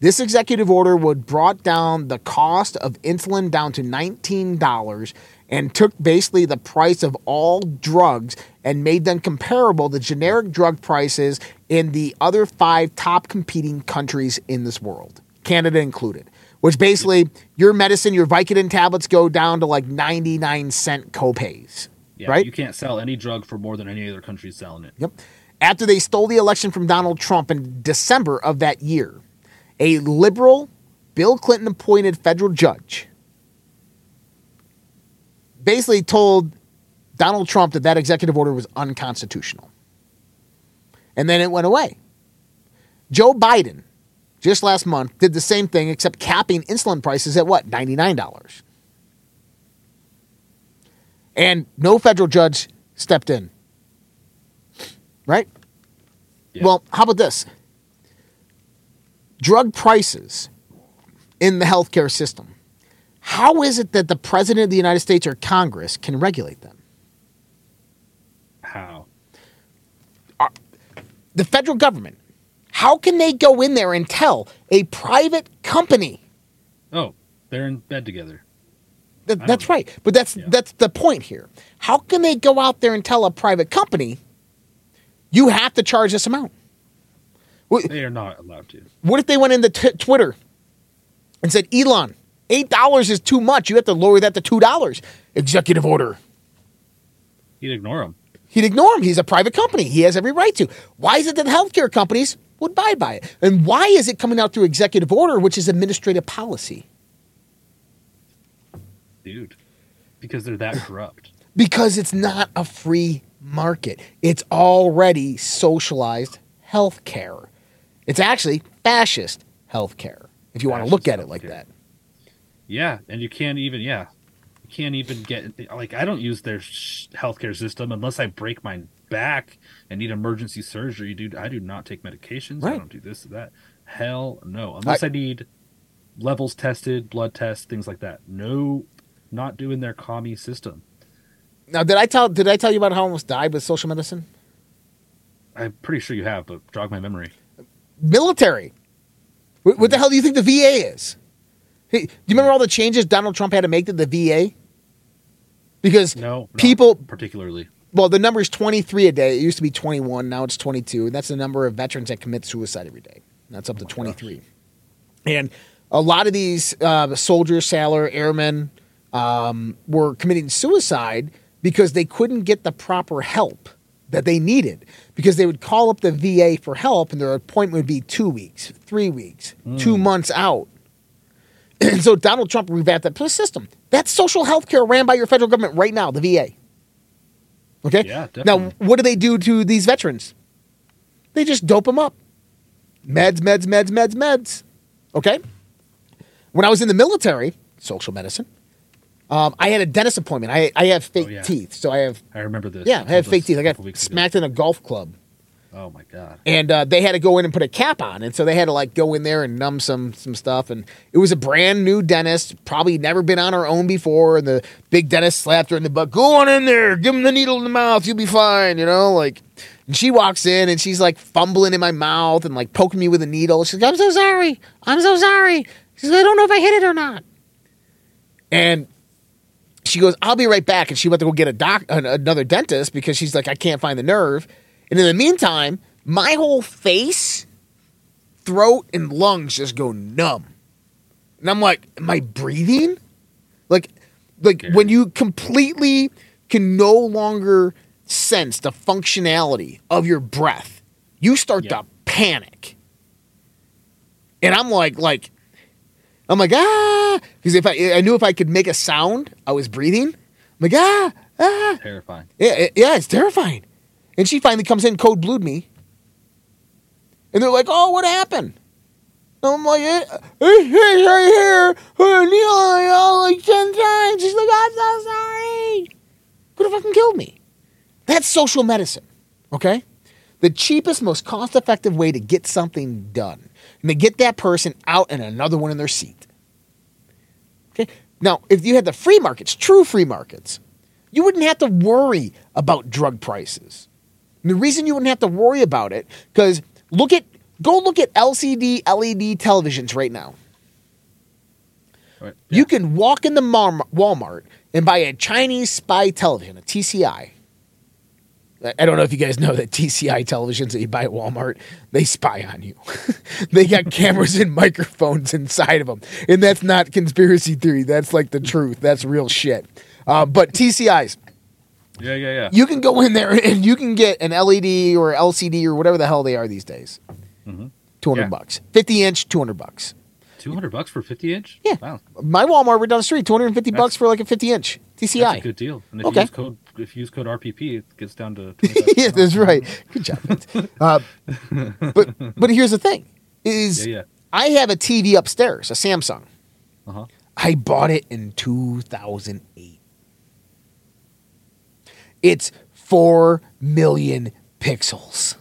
This executive order would brought down the cost of insulin down to $19 and took basically the price of all drugs and made them comparable to generic drug prices in the other five top competing countries in this world, Canada included. Which basically, your medicine, your Vicodin tablets go down to like 99 cent copays. Yeah, right? You can't sell any drug for more than any other country selling it. Yep. After they stole the election from Donald Trump in December of that year, a liberal, Bill Clinton appointed federal judge basically told Donald Trump that that executive order was unconstitutional. And then it went away. Joe Biden, just last month, did the same thing except capping insulin prices at what? $99. And no federal judge stepped in. Right? Yeah. Well, how about this? Drug prices in the healthcare system. How is it that the President of the United States or Congress can regulate them? How? Uh, the federal government, how can they go in there and tell a private company? Oh, they're in bed together. I that's know. right. But that's Yeah. that's the point here. How can they go out there and tell a private company you have to charge this amount? They are not allowed to. what if they went into t- Twitter and said, "Elon, eight dollars is too much. You have to lower that to two dollars." Executive order. He'd ignore him. He'd ignore him. He's a private company. He has every right to. Why is it that healthcare companies would buy by it? And why is it coming out through executive order, which is administrative policy? Dude. Because they're that corrupt. Because it's not a free market. It's already socialized healthcare. It's actually fascist healthcare, if you want to look at it like healthcare. that. Yeah, and you can't even yeah, you can't even get like I don't use their sh- healthcare system unless I break my back and need emergency surgery. Dude, I do not take medications. I don't do this or that. Hell no, unless I, need levels tested, blood tests, things like that. No, not doing their commie system. Now, did I tell did I tell you about how I almost died with social medicine? I'm pretty sure you have, but jog my memory. military. What, what the hell do you think the VA is? Hey, do you remember all the changes Donald Trump had to make to the VA? Because No, people, particularly. well, the number is 23 a day. It used to be 21. Now it's 22. And that's the number of veterans that commit suicide every day. That's up to 23. And a lot of these uh, soldiers, sailor, airmen um, were committing suicide because they couldn't get the proper help that they needed. Because they would call up the VA for help, and their appointment would be two weeks, three weeks, two mm. months out. And [CLEARS THROAT] so Donald Trump revamped that system. That's social health care ran by your federal government right now, the VA. Okay? Yeah, Now, what do they do to these veterans? They just dope them up. Meds, meds, meds, meds, meds. Okay? When I was in the military, social medicine, um, I had a dentist appointment. I, I have fake Oh, yeah. teeth. So I have, I remember this. yeah, I have fake teeth. I got weeks ago. smacked in a golf club. Oh my god. And uh, they had to go in and put a cap on. And so they had to like go in there and numb some some stuff. And it was a brand new dentist, probably never been on her own before. And the big dentist slapped her in the butt. Go on in there, give him the needle in the mouth, you'll be fine. You know, like. And she walks in and she's like fumbling in my mouth and like poking me with a needle. She's like, "I'm so sorry, I'm so sorry." She's like, "I don't know if I hit it or not." And she goes, "I'll be right back." And she went to go get a doc, another dentist because she's like, "I can't find the nerve." And in the meantime, my whole face, throat, and lungs just go numb. And I'm like, "Am I breathing?" Like, like when you completely can no longer sense the functionality of your breath, you start Yeah. to panic. And I'm like, like, I'm like, ah, because if I, I knew if I could make a sound, I was breathing. I'm like, ah, ah. Terrifying. Yeah, it- yeah, it's terrifying. And she finally comes in, code blued me. And they're like, oh, what happened? And I'm like, it's right here. Neil, uh, like 10 times. She's like, I'm so sorry. Could have fucking killed me. That's social medicine, okay? The cheapest, most cost effective way to get something done and to get that person out and another one in their seat. Okay? [LAUGHS] Now, if you had the free markets, true free markets, you wouldn't have to worry about drug prices. And the reason you wouldn't have to worry about it, because look at go look at LCD LED televisions right now. Right. You can walk in the Walmart and buy a Chinese spy television, a TCI. I- don't know if you guys know that TCI televisions that you buy at Walmart, they spy on you. [LAUGHS] they got cameras and microphones inside of them. And that's not conspiracy theory. That's like the truth. That's real shit. Uh, but TCIs, Yeah, yeah, yeah. you can go in there [LAUGHS] and you can get an LED or LCD or whatever the hell they are these days. 200 Yeah. bucks. 50 inch, 200 bucks. Two hundred bucks for fifty inch. Yeah. Wow. My Walmart right down the street, 250 bucks for like a 50 inch TCI. That's a good deal. And if Okay. you use code if you use code RPP, it gets down to [LAUGHS] yeah, that's right. Good job. [LAUGHS] Uh, but but here's the thing: is Yeah, yeah. I have a TV upstairs, a Samsung. Uh-huh. I bought it in 2008. It's four million pixels.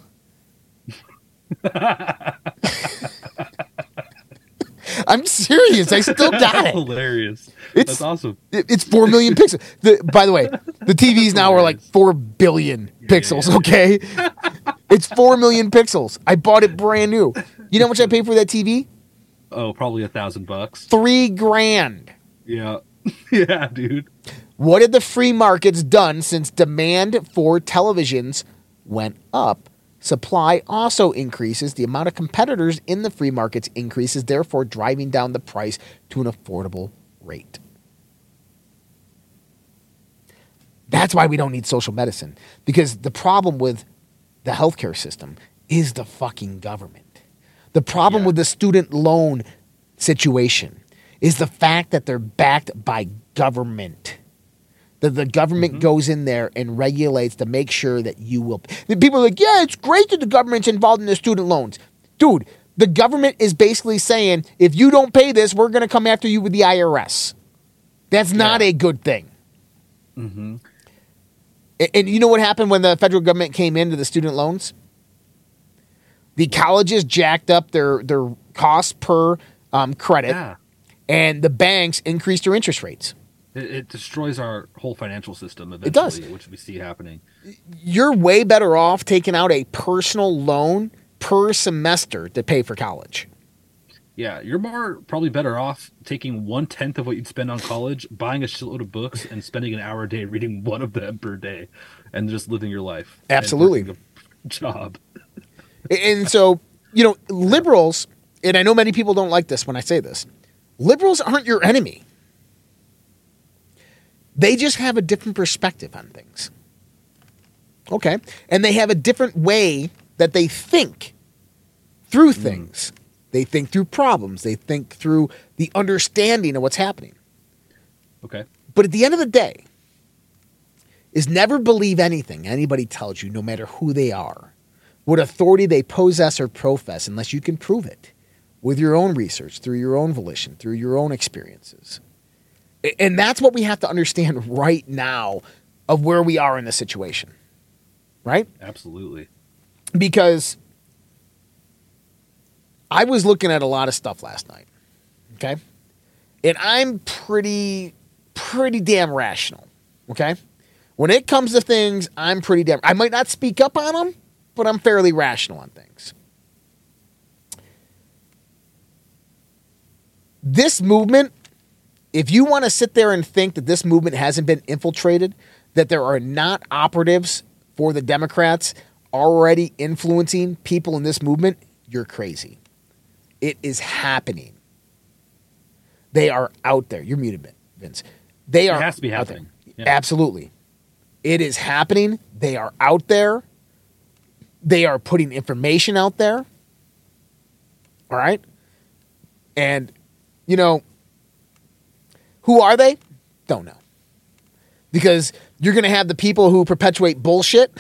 [LAUGHS] I'm serious. I still got [LAUGHS] it. Hilarious. It's- That's awesome. It- It's four million pixels. The, by the way, the [LAUGHS] TVs now are like four billion pixels. Okay, it's four million pixels. I bought it brand new. You know how much I paid for that TV? Oh, probably a thousand bucks. Three grand. Yeah. [LAUGHS] yeah, dude. What have the free markets done since demand for televisions went up? Supply also increases. The amount of competitors in the free markets increases, therefore driving down the price to an affordable rate. That's why we don't need social medicine. Because the problem with the healthcare system is the fucking government. The problem Yeah. with the student loan situation is the fact that they're backed by government. That the government goes in there and regulates to make sure that you will. the People are like, yeah, it's great that the government's involved in the student loans. Dude, the government is basically saying, if you don't pay this, we're going to come after you with the IRS. That's not a good thing. And, and you know what happened when the federal government came into the student loans? The colleges jacked up their, their cost per um, credit, Yeah. and the banks increased their interest rates. It, it destroys our whole financial system eventually, It does. which we see happening. You're way better off taking out a personal loan per semester to pay for college. Yeah, you're more probably better off taking one tenth of what you'd spend on college, buying a shitload of books, and spending an hour a day reading one of them per day, and just living your life. Absolutely. [LAUGHS] job. And so, you know, liberals, and I know many people don't like this when I say this, liberals aren't your enemy. They just have a different perspective on things. Okay. And they have a different way that they think through mm. things. They think through problems, they think through the understanding of what's happening. Okay. But at the end of the day, is never believe anything anybody tells you, no matter who they are, what authority they possess or profess, unless you can prove it with your own research, through your own volition, through your own experiences. And that's what we have to understand right now of where we are in the situation, right? Absolutely. because I was looking at a lot of stuff last night. Okay. And I'm pretty, pretty damn rational. Okay. When it comes to things, I'm pretty damn, I might not speak up on them, but I'm fairly rational on things. This movement, if you want to sit there and think that this movement hasn't been infiltrated, that there are not operatives for the Democrats already influencing people in this movement, you're crazy. It is happening. They are out there. You're muted, Vince. They are. It has to be happening. Yeah. Absolutely. It is happening. They are out there. They are putting information out there. All right. And, you know, who are they? Don't know. Because you're going to have the people who perpetuate bullshit.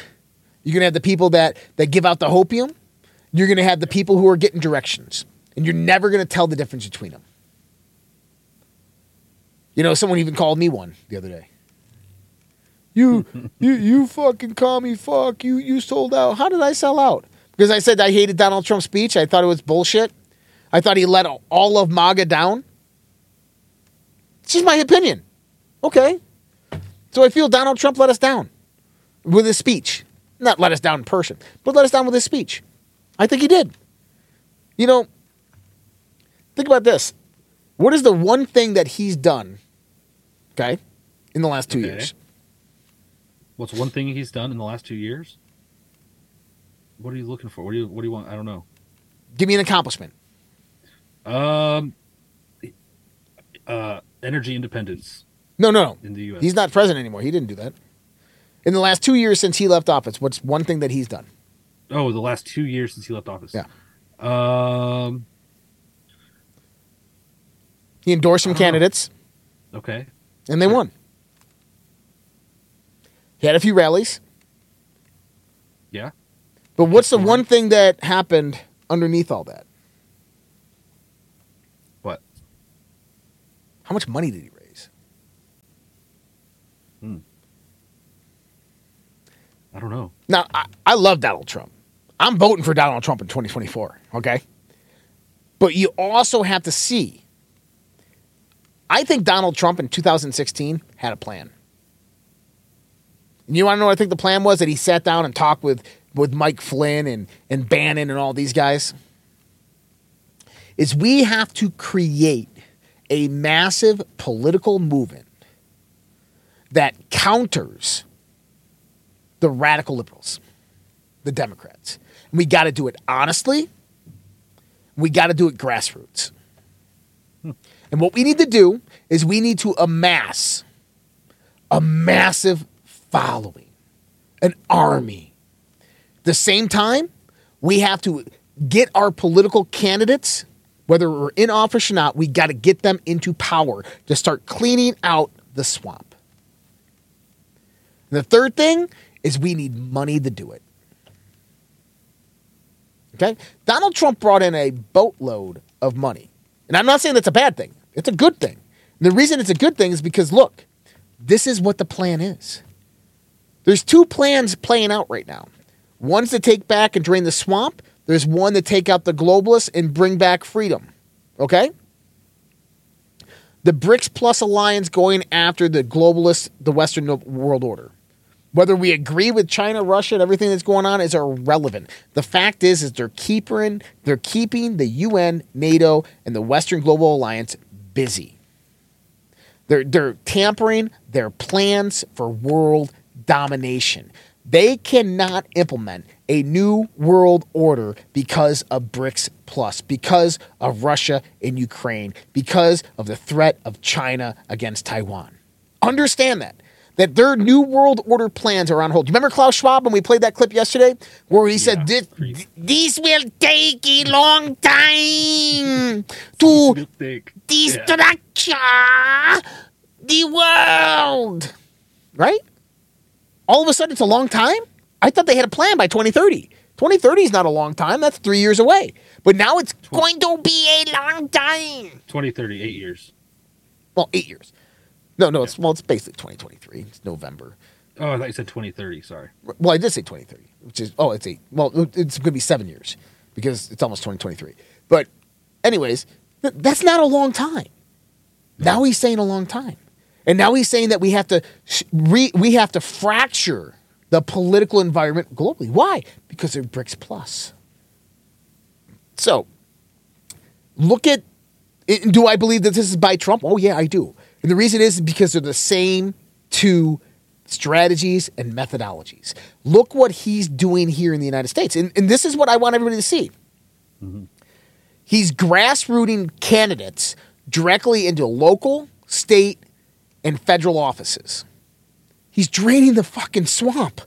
You're going to have the people that, that give out the hopium. You're going to have the people who are getting directions. And you're never going to tell the difference between them. You know, someone even called me one the other day. You, [LAUGHS] you, you fucking call me fuck. You, you sold out. How did I sell out? Because I said I hated Donald Trump's speech. I thought it was bullshit. I thought he let all of MAGA down. It's just my opinion. Okay. So I feel Donald Trump let us down with his speech. Not let us down in person, but let us down with his speech. I think he did. You know, think about this. What is the one thing that he's done, okay, in the last two Okay. years? What's one thing he's done in the last two years? What are you looking for? What do you What do you want? I don't know. Give me an accomplishment. Um, uh, energy independence No, no, no. in the U.S. He's not president anymore. He didn't do that. In the last two years since he left office, what's one thing that he's done? Oh, the last two years since he left office. Yeah. Um. He endorsed some candidates, Okay. and they won. He had a few rallies, Yeah. but what's the one thing that happened underneath all that? What? How much money did he raise? Hmm. I don't know. Now, I, I love Donald Trump. I'm voting for Donald Trump in 2024, okay? But you also have to see. I think Donald Trump in 2016 had a plan. And you want to know what I think the plan was? That he sat down and talked with, with Mike Flynn and, and Bannon and all these guys? Is we have to create a massive political movement that counters the radical liberals, the Democrats. And we got to do it honestly. We got to do it grassroots. Hmm. And what we need to do is we need to amass a massive following, an army. the same time, we have to get our political candidates, whether we're in office or not, we got to get them into power to start cleaning out the swamp. And the third thing is we need money to do it. Okay? Donald Trump brought in a boatload of money. And I'm not saying that's a bad thing, it's a good thing. And the reason it's a good thing is because, look, this is what the plan is. There's two plans playing out right now. One's to take back and drain the swamp. There's one to take out the globalists and bring back freedom. Okay? The BRICS Plus alliance going after the globalists, the Western world order. Whether we agree with China, Russia, and everything that's going on is irrelevant. The fact is, is they're keeping they're keeping the UN, NATO, and the Western Global Alliance busy. They're they're tampering their plans for world domination. They cannot implement a new world order because of BRICS Plus, because of Russia and Ukraine, because of the threat of China against Taiwan. Understand that. That their new world order plans are on hold. You remember Klaus Schwab when we played that clip yesterday, where he said this, this will take a long time to Think. destructure the world. Right? All of a sudden, it's a long time. I thought they had a plan by 2030. 2030 is not a long time. That's three years away. But now it's going to be a long time. 2030, eight years. Well, eight years. No, no, it's well, it's basically 2023. It's November. Oh, I thought you said 2030. Sorry. Well, I did say 2030, which is oh, it's eight. Well, it's going to be seven years because it's almost 2023. But, anyways, th- that's not a long time. Now he's saying a long time, and now he's saying that we have to re- we have to fracture the political environment globally. Why? Because of BRICS Plus. So, look at. Do I believe that this is by Trump? Oh yeah, I do. And the reason is because they're the same two strategies and methodologies. Look what he's doing here in the United States. And, and this is what I want everybody to see. Mm-hmm. He's grassrooting candidates directly into local, state, and federal offices. He's draining the fucking swamp.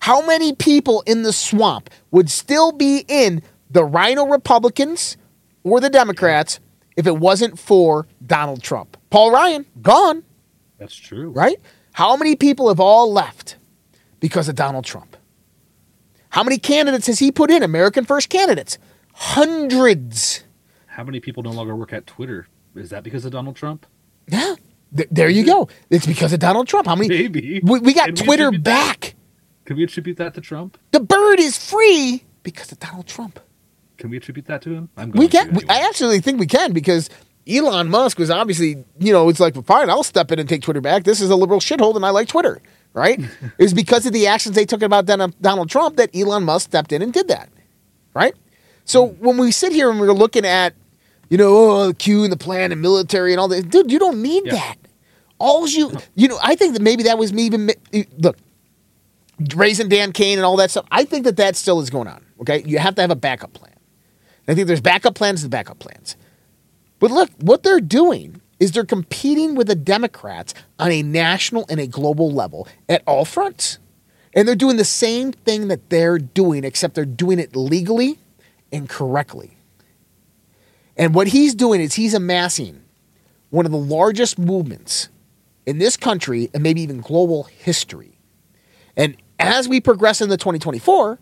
How many people in the swamp would still be in the RINO Republicans or the Democrats if it wasn't for Donald Trump? Paul Ryan, gone That's true. right? How many people have all left because of Donald Trump? How many candidates has he put in? American First candidates. Hundreds. How many people no longer work at Twitter? Is that because of Donald Trump? Yeah. Th- there you go. It's because of Donald Trump. How many? Maybe. We, we got Can we Twitter that? back. Can we attribute that to Trump? The bird is free because of Donald Trump. Can we attribute that to him? I'm going We can. to We, I actually think we can because Elon Musk was obviously, you know, it's like, fine, I'll step in and take Twitter back. This is a liberal shithole, and I like Twitter, right? [LAUGHS] it was because of the actions they took about Donald Trump that Elon Musk stepped in and did that, right? So hmm. when we sit here and we're looking at, you know, oh, the Q and the plan and military and all that, dude, you don't need Yeah. that. All you, you know, I think that maybe that was me even, look, raising Dan Caine and all that stuff. I think that that still is going on. Okay, you have to have a backup plan. I think there's backup plans and backup plans. But look, what they're doing is they're competing with the Democrats on a national and a global level at all fronts. And they're doing the same thing that they're doing, except they're doing it legally and correctly. And what he's doing is he's amassing one of the largest movements in this country and maybe even global history. And as we progress into 2024,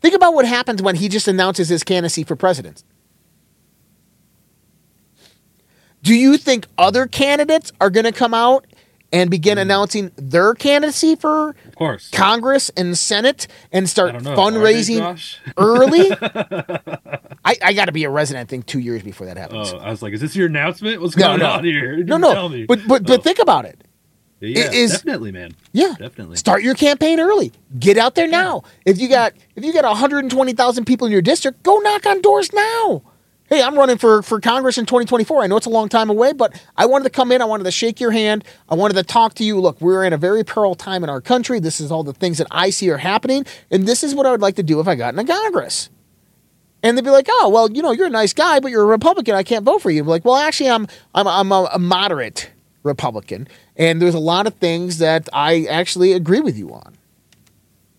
think about what happens when he just announces his candidacy for president. Do you think other candidates are going to come out and begin hmm. announcing their candidacy for Of course. Congress and Senate and start don't know. Are they, fundraising [LAUGHS] early? I, I got to be a resident, I think, two years before that happens. Oh, I was like, is this your announcement? What's No, going no. on here? No, no. But but but Oh. think about it. yeah, is- definitely, man. Yeah, Definitely. Start your campaign early. Get out there now. If you got if you got 120,000 people in your district, go knock on doors now. Hey, I'm running for for Congress in 2024. I know it's a long time away, but I wanted to come in. I wanted to shake your hand. I wanted to talk to you. Look, we're in a very perilous time in our country. This is all the things that I see are happening, and this is what I would like to do if I got into Congress. And they'd be like, "Oh, well, you know, you're a nice guy, but you're a Republican. I can't vote for you." Be like, "Well, actually, I'm I'm I'm a, a moderate Republican, and there's a lot of things that I actually agree with you on."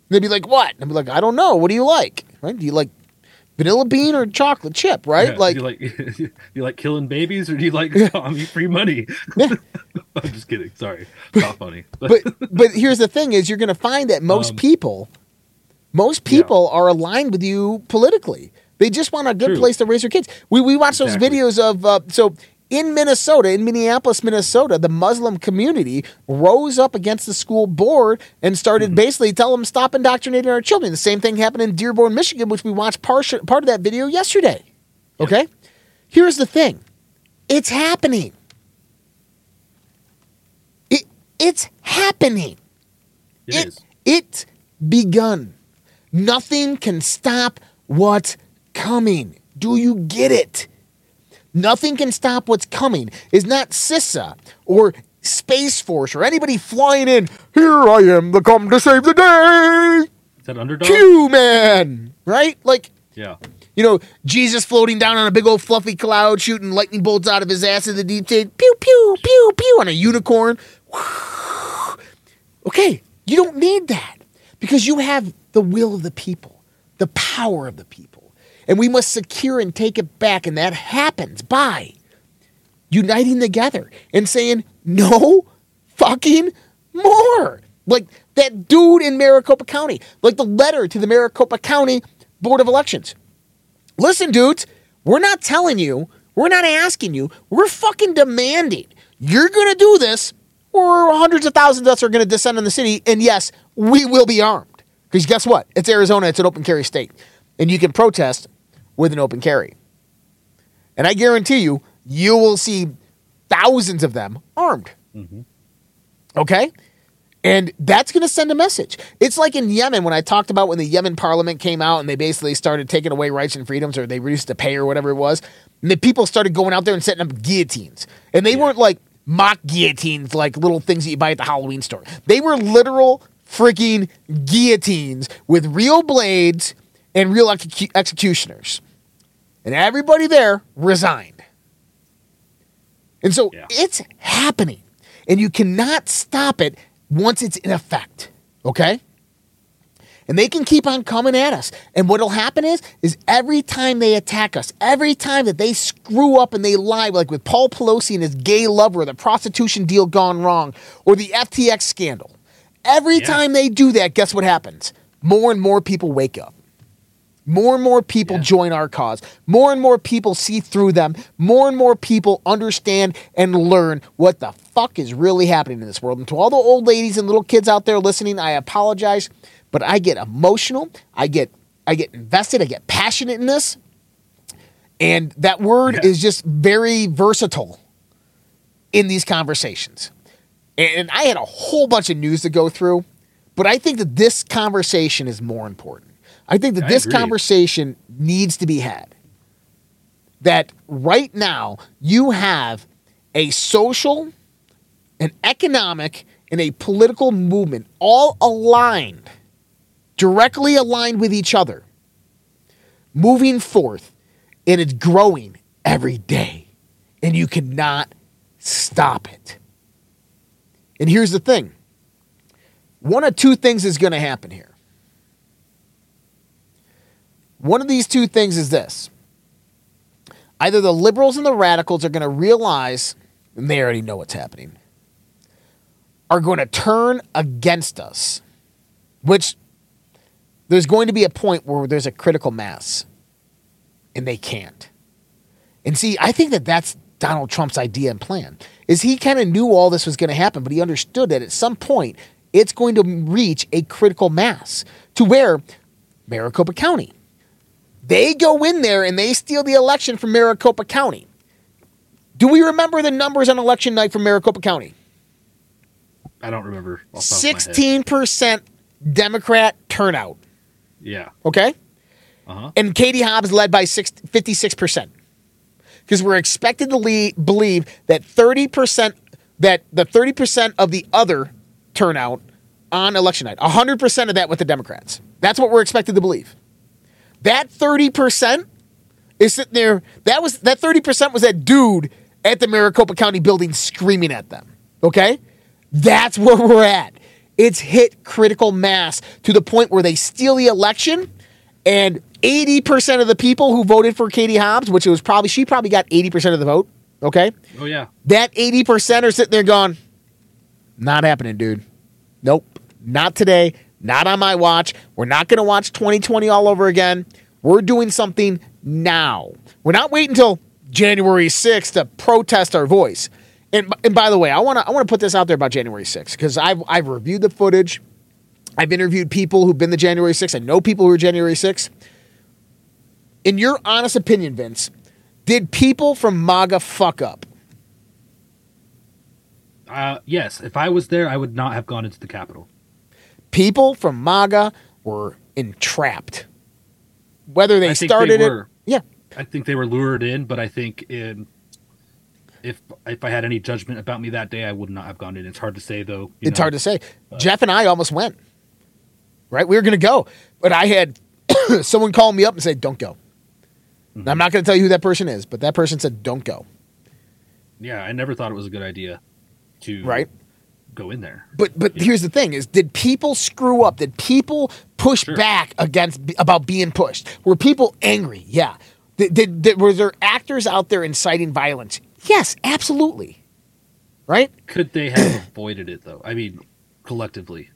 They'd be like, "What?" And I'd be like, "I don't know. What do you like? Right? Do you like vanilla bean or chocolate chip? Right? Yeah, like, do you like [LAUGHS] you like killing babies or do you like [LAUGHS] [LAUGHS] commie free money? I'm just kidding. Sorry, not funny. but but here's the thing: is you're going to find that most Um, people, most people are aligned with you politically. They just want a good True. place to raise their kids. We we watch those videos of uh, so. In Minnesota, in Minneapolis, Minnesota, the Muslim community rose up against the school board and started Mm-hmm. basically tell them stop indoctrinating our children. The same thing happened in Dearborn, Michigan, which we watched part, part of that video yesterday. Okay? Here's the thing. It's happening. It, it's happening. It It, is. it's begun. Nothing can stop what's coming. Do you get it? Nothing can stop what's coming. Is not CISA or Space Force or anybody flying in. Here I am, the come to save the day. Is that underdog? Q man, right? Like Yeah. you know, Jesus floating down on a big old fluffy cloud, shooting lightning bolts out of his ass in the deep state. Pew, pew, pew, pew, on a unicorn. [SIGHS] Okay, you don't need that because you have the will of the people, the power of the people. And we must secure and take it back. And that happens by uniting together and saying, no fucking more. Like that dude in Maricopa County, like the letter to the Maricopa County Board of Elections. Listen, dudes, we're not telling you, we're not asking you, we're fucking demanding. You're going to do this, or hundreds of thousands of us are going to descend on the city. And yes, we will be armed. Because guess what? It's Arizona, it's an open carry state. And you can protest with an open carry. And I guarantee you, you will see thousands of them armed. Mm-hmm. Okay? And that's going to send a message. It's like in Yemen when I talked about when the Yemen parliament came out and they basically started taking away rights and freedoms or they reduced the pay or whatever it was. And the people started going out there and setting up guillotines. And they weren't like mock guillotines, like little things that you buy at the Halloween store. They were literal freaking guillotines with real blades and real execu- executioners. And everybody there resigned. And so Yeah. it's happening. And you cannot stop it once it's in effect. Okay? And they can keep on coming at us. And what'll happen is, is every time they attack us, every time that they screw up and they lie, like with Paul Pelosi and his gay lover, the prostitution deal gone wrong, or the FTX scandal, every Yeah. time they do that, guess what happens? More and more people wake up. More and more people Yeah. join our cause. More and more people see through them. More and more people understand and learn what the fuck is really happening in this world. And to all the old ladies and little kids out there listening, I apologize, but I get emotional. I get I get invested. I get passionate in this. And that word Yeah. is just very versatile in these conversations. And I had a whole bunch of news to go through, but I think that this conversation is more important. I think that I this agree. conversation needs to be had. That right now you have a social, an economic, and a political movement all aligned, directly aligned with each other, moving forth, and it's growing every day. And you cannot stop it. And here's the thing one of two things is going to happen here. One of these two things is this either the liberals and the radicals are going to realize, and they already know what's happening, are going to turn against us, which there's going to be a point where there's a critical mass and they can't. And see, I think that that's Donald Trump's idea and plan. Is he kind of knew all this was going to happen, but he understood that at some point it's going to reach a critical mass to where Maricopa County, they go in there and they steal the election from Maricopa County. Do we remember the numbers on election night from Maricopa County? I don't remember. off the top of my head. 16% Democrat turnout. Yeah. Okay? Uh-huh. And Katie Hobbs led by 56%. Because we're expected to le- believe that 30%, that the 30% of the other turnout on election night, 100% of that with the Democrats. That's what we're expected to believe. That 30% is sitting there. That was that 30% was that dude at the Maricopa County building screaming at them. Okay? That's where we're at. It's hit critical mass to the point where they steal the election and 80% of the people who voted for Katie Hobbs, which it was probably she probably got 80% of the vote, okay? Oh yeah. That 80% are sitting there going, not happening, dude. Nope. Not today. Not on my watch. We're not going to watch 2020 all over again. We're doing something now. We're not waiting until January 6th to protest our voice. And, and by the way, I want to I want to put this out there about January 6th because I've I've reviewed the footage. I've interviewed people who've been to January 6th. I know people who are January 6th. In your honest opinion, Vince, did people from MAGA fuck up? Uh, yes. If I was there, I would not have gone into the Capitol. People from MAGA were entrapped. Whether they started they it, yeah, I think they were lured in, but I think in, if if I had any judgment about me that day, I would not have gone in. It's hard to say though. you it's know. hard to say. Jeff and I almost went. Right, we were going to go, but I had [COUGHS] someone call me up and say, "Don't go." Mm-hmm. I'm not going to tell you who that person is, but that person said, "Don't go." Yeah, I never thought it was a good idea to Right. Go in there. But but here's the thing: is did people screw up? Did people push back against about being pushed? Were people angry? Yeah. Did, did, did was there actors out there inciting violence? Yes, absolutely. Right? Could they have [COUGHS] avoided it though? I mean, collectively,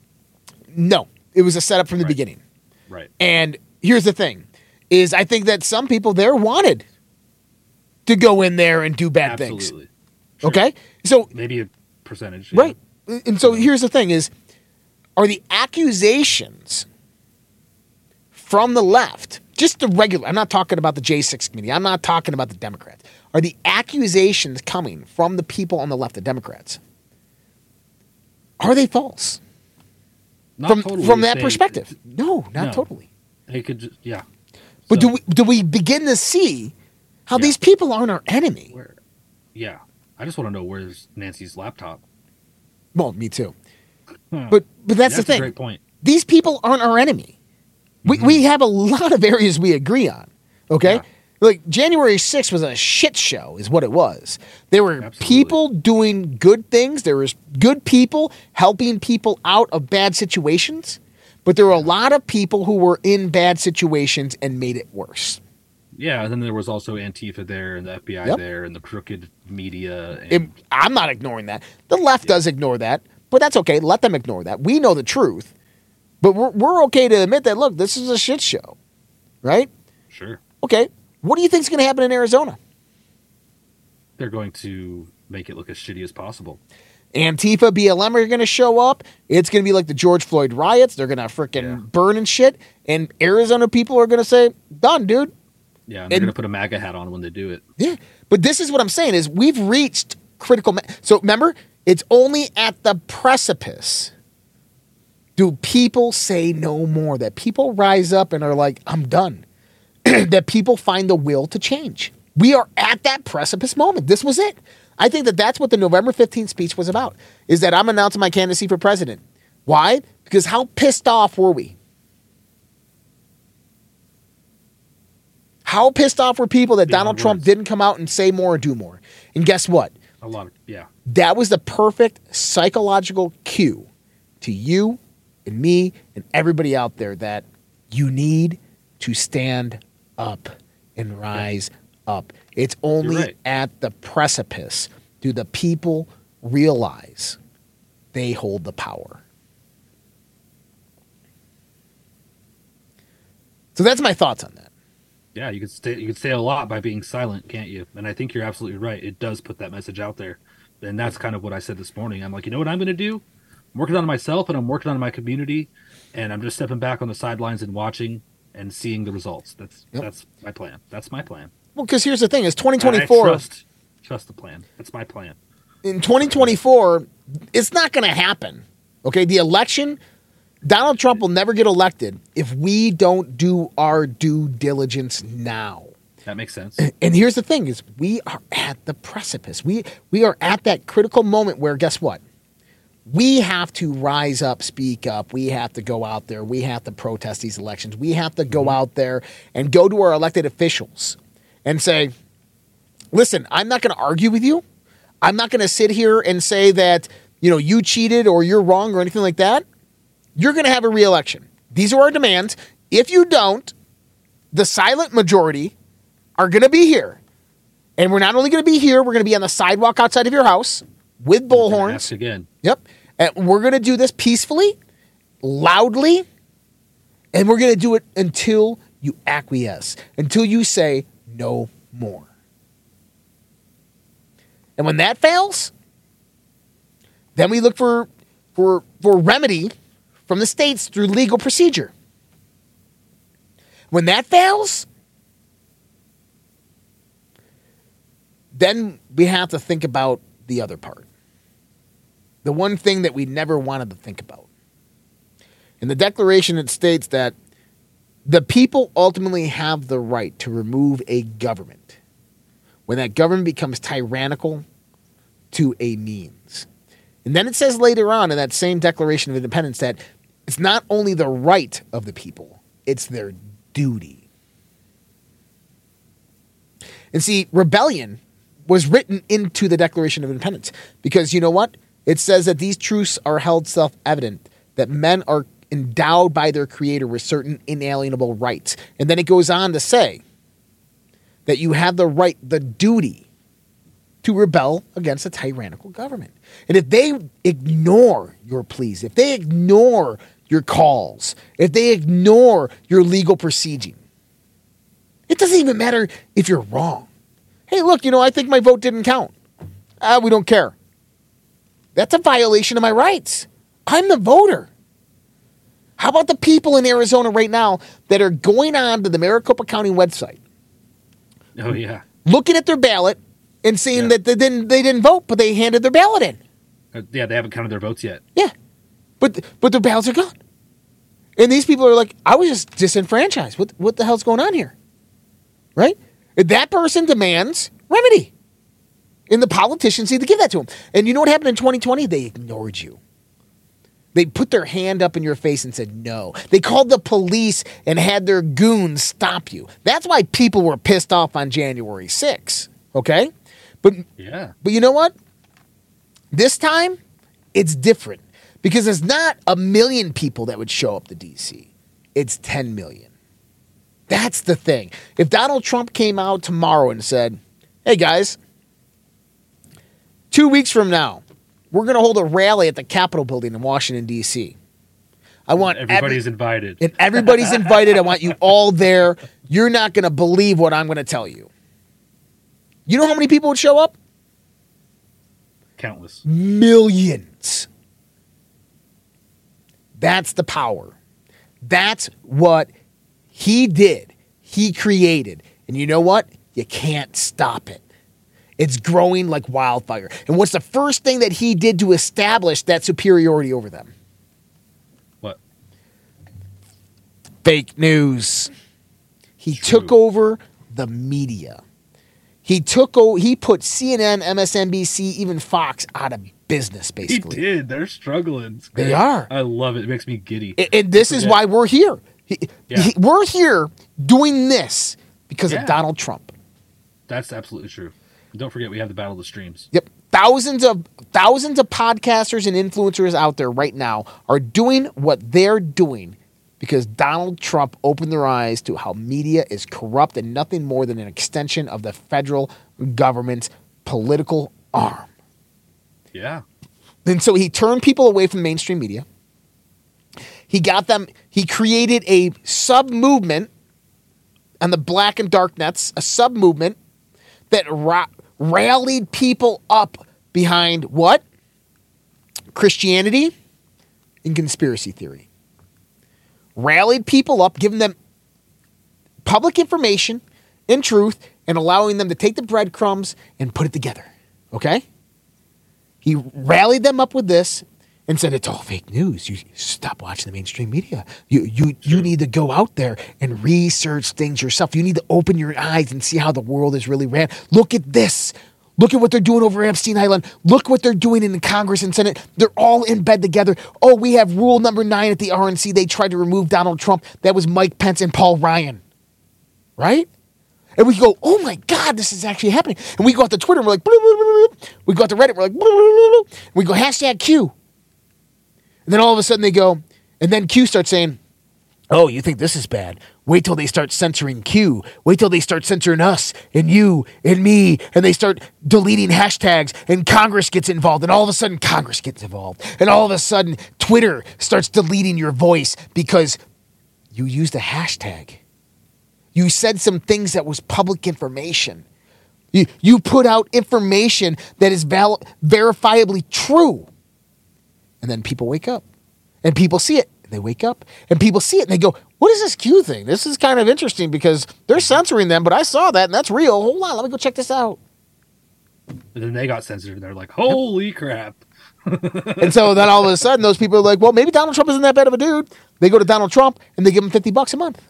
No, it was a setup from the beginning. right? And here's the thing: is I think that some people there wanted to go in there and do bad things. Absolutely. Okay, so Maybe a percentage. yeah. Right. And so here's the thing is are the accusations from the left, just the regular, I'm not talking about the J6 committee, I'm not talking about the Democrats. Are the accusations coming from the people on the left, the Democrats? Are they false? Not from totally, from that perspective? No, not No. totally. They could just yeah. But do we do we begin to see how these people aren't our enemy? Yeah. I just want to know where's Nancy's laptop. Well, me too. Huh. But but that's, the a thing. great point. These people aren't our enemy. We Mm-hmm. we have a lot of areas we agree on. Okay? Like January 6th was a shit show, is what it was. There were people doing good things. There was good people helping people out of bad situations, but there were a lot of people who were in bad situations and made it worse. Yeah, and then there was also Antifa there and the FBI Yep. there and the crooked media. And, It- I'm not ignoring that. The left does ignore that, but that's okay. Let them ignore that. We know the truth, but we're, we're okay to admit that, look, this is a shit show, right? sure, Okay. What do you think is going to happen in Arizona? they're going to make it look as shitty as possible. Antifa, BLM are going to show up. It's going to be like the George Floyd riots. They're going to freaking burn and shit. And Arizona people are going to say, done, dude. Yeah, and they're And- to put a MAGA hat on when they do it. Yeah. But this is what I'm saying is we've reached critical. Ma- so remember, It's only at the precipice do people say no more, that people rise up and are like, I'm done, [CLEARS THROAT] that people find the will to change. We are at that precipice moment. This was it. I think that that's what the November 15th speech was about, is that I'm announcing my candidacy for president. Why? Because how pissed off were we? How pissed off were people that Donald Trump didn't come out and say more or do more? And guess what? A lot of yeah. That was the perfect psychological cue to you and me and everybody out there that you need to stand up and rise up. It's only right. at the precipice do the people realize they hold the power. So that's my thoughts on that. Yeah, you could stay you could say a lot by being silent, can't you? And I think you're absolutely right. It does put that message out there. And that's kind of what I said this morning. I'm like, you know what I'm gonna do? I'm working on myself and I'm working on my community and I'm just stepping back on the sidelines and watching and seeing the results. That's Yep. that's my plan. That's my plan. Well, because here's the thing: is And I 2024. trust, trust the plan. That's my plan. in 2024, it's not going to happen. Okay, the election, Donald Trump will never get elected if we don't do our due diligence now. That makes sense. And here's the thing: is we are at the precipice. We we are at that critical moment where guess what? We have to rise up, speak up. We have to go out there. We have to protest these elections. We have to go mm-hmm. out there and go to our elected officials and say, listen, I'm not going to argue with you. I'm not going to sit here and say that, you know, you cheated or you're wrong or anything like that. You're going to have a reelection. These are our demands. If you don't, the silent majority are going to be here. And we're not only going to be here, we're going to be on the sidewalk outside of your house with bullhorns. Again. Yep. And we're going to do this peacefully, loudly, and we're going to do it until you acquiesce, until you say no more. And when that fails, then we look for for for remedy from the states through legal procedure. When that fails, then we have to think about the other part. The one thing that we never wanted to think about. In the Declaration, it states that the people ultimately have the right to remove a government when that government becomes tyrannical to a means. And then it says later on in that same Declaration of Independence that it's not only the right of the people, it's their duty. And see, rebellion was written into the Declaration of Independence because you know what? It says that these truths are held self evident, that men are endowed by their Creator with certain inalienable rights. And then it goes on to say that you have the right, the duty to rebel against a tyrannical government. And if they ignore your pleas, if they ignore your calls, if they ignore your legal proceeding, it doesn't even matter if you're wrong. Hey, look, you know, I think my vote didn't count. Ah, we don't care. That's a violation of my rights. I'm the voter. How about the people in Arizona right now that are going on to the Maricopa County website, Oh yeah. looking at their ballot and seeing Yeah. that they didn't they didn't vote, but they handed their ballot in. Uh, yeah, they haven't counted their votes yet. Yeah, but but their ballots are gone, and these people are like, I was just disenfranchised. What what the hell's going on here? Right? That person demands remedy, and the politicians need to give that to them. And you know what happened in 2020? They ignored you. They put their hand up in your face and said no. They called the police and had their goons stop you. That's why people were pissed off on January 6th. Okay? But Yeah. but you know what? This time, it's different because it's not a million people that would show up to DC. It's 10 million. That's the thing. If Donald Trump came out tomorrow and said, hey guys, two weeks from now, we're going to hold a rally at the Capitol building in Washington, D.C. I want every- Everybody's invited. and everybody's invited. I want you all there. You're not going to believe what I'm going to tell you. You know how many people would show up? Countless. millions. That's the power. That's what he did. He created. And you know what? You can't stop it. It's growing like wildfire. And what's the first thing that he did to establish that superiority over them? What? Fake news. He took over the media. He took o- he put CNN, MSNBC, even Fox out of business basically. He did. They're struggling. They are. I love it. It makes me giddy. And, and this is why we're here. He- Yeah. he- we're here doing this because Yeah. of Donald Trump. That's absolutely true. Don't forget, we have the battle of the streams. Yep. Thousands of thousands of podcasters and influencers out there right now are doing what they're doing because Donald Trump opened their eyes to how media is corrupt and nothing more than an extension of the federal government's political arm. Yeah. And so he turned people away from mainstream media. He got them, he created a sub movement on the black and dark nets, a sub movement that ra- rallied people up behind what? Christianity and conspiracy theory. Rallied people up, giving them public information and truth, and allowing them to take the breadcrumbs and put it together. Okay? He rallied them up with this and said, "It's all fake news. You stop watching the mainstream media. You you you need to go out there and research things yourself. You need to open your eyes and see how the world is really ran. Look at this." Look at what they're doing over Epstein Island. Look what they're doing in the Congress and Senate. They're all in bed together. Oh, we have rule number nine at the RNC. They tried to remove Donald Trump. That was Mike Pence and Paul Ryan. Right? And we go, oh my God, this is actually happening. And we go out to Twitter and we're like, "Bloop, bloop, bloop, bloop." we go out to Reddit, we're like, we go hashtag Q. And then all of a sudden they go, and then Q starts saying, oh, you think this is bad? Wait till they start censoring Q. Wait till they start censoring us and you and me. And they start deleting hashtags and Congress gets involved. And all of a sudden Congress gets involved. And all of a sudden Twitter starts deleting your voice because you used a hashtag. You said some things that was public information. You, you put out information that is val- verifiably true. And then people wake up and people see it. And they wake up and people see it and they go, What is this Q thing? This is kind of interesting because they're censoring them, but I saw that and that's real. Hold on, let me go check this out. And then they got censored and they're like, holy crap. [LAUGHS] And so then all of a sudden, those people are like, Well, maybe Donald Trump isn't that bad of a dude. They go to Donald Trump and they give him 50 bucks a month.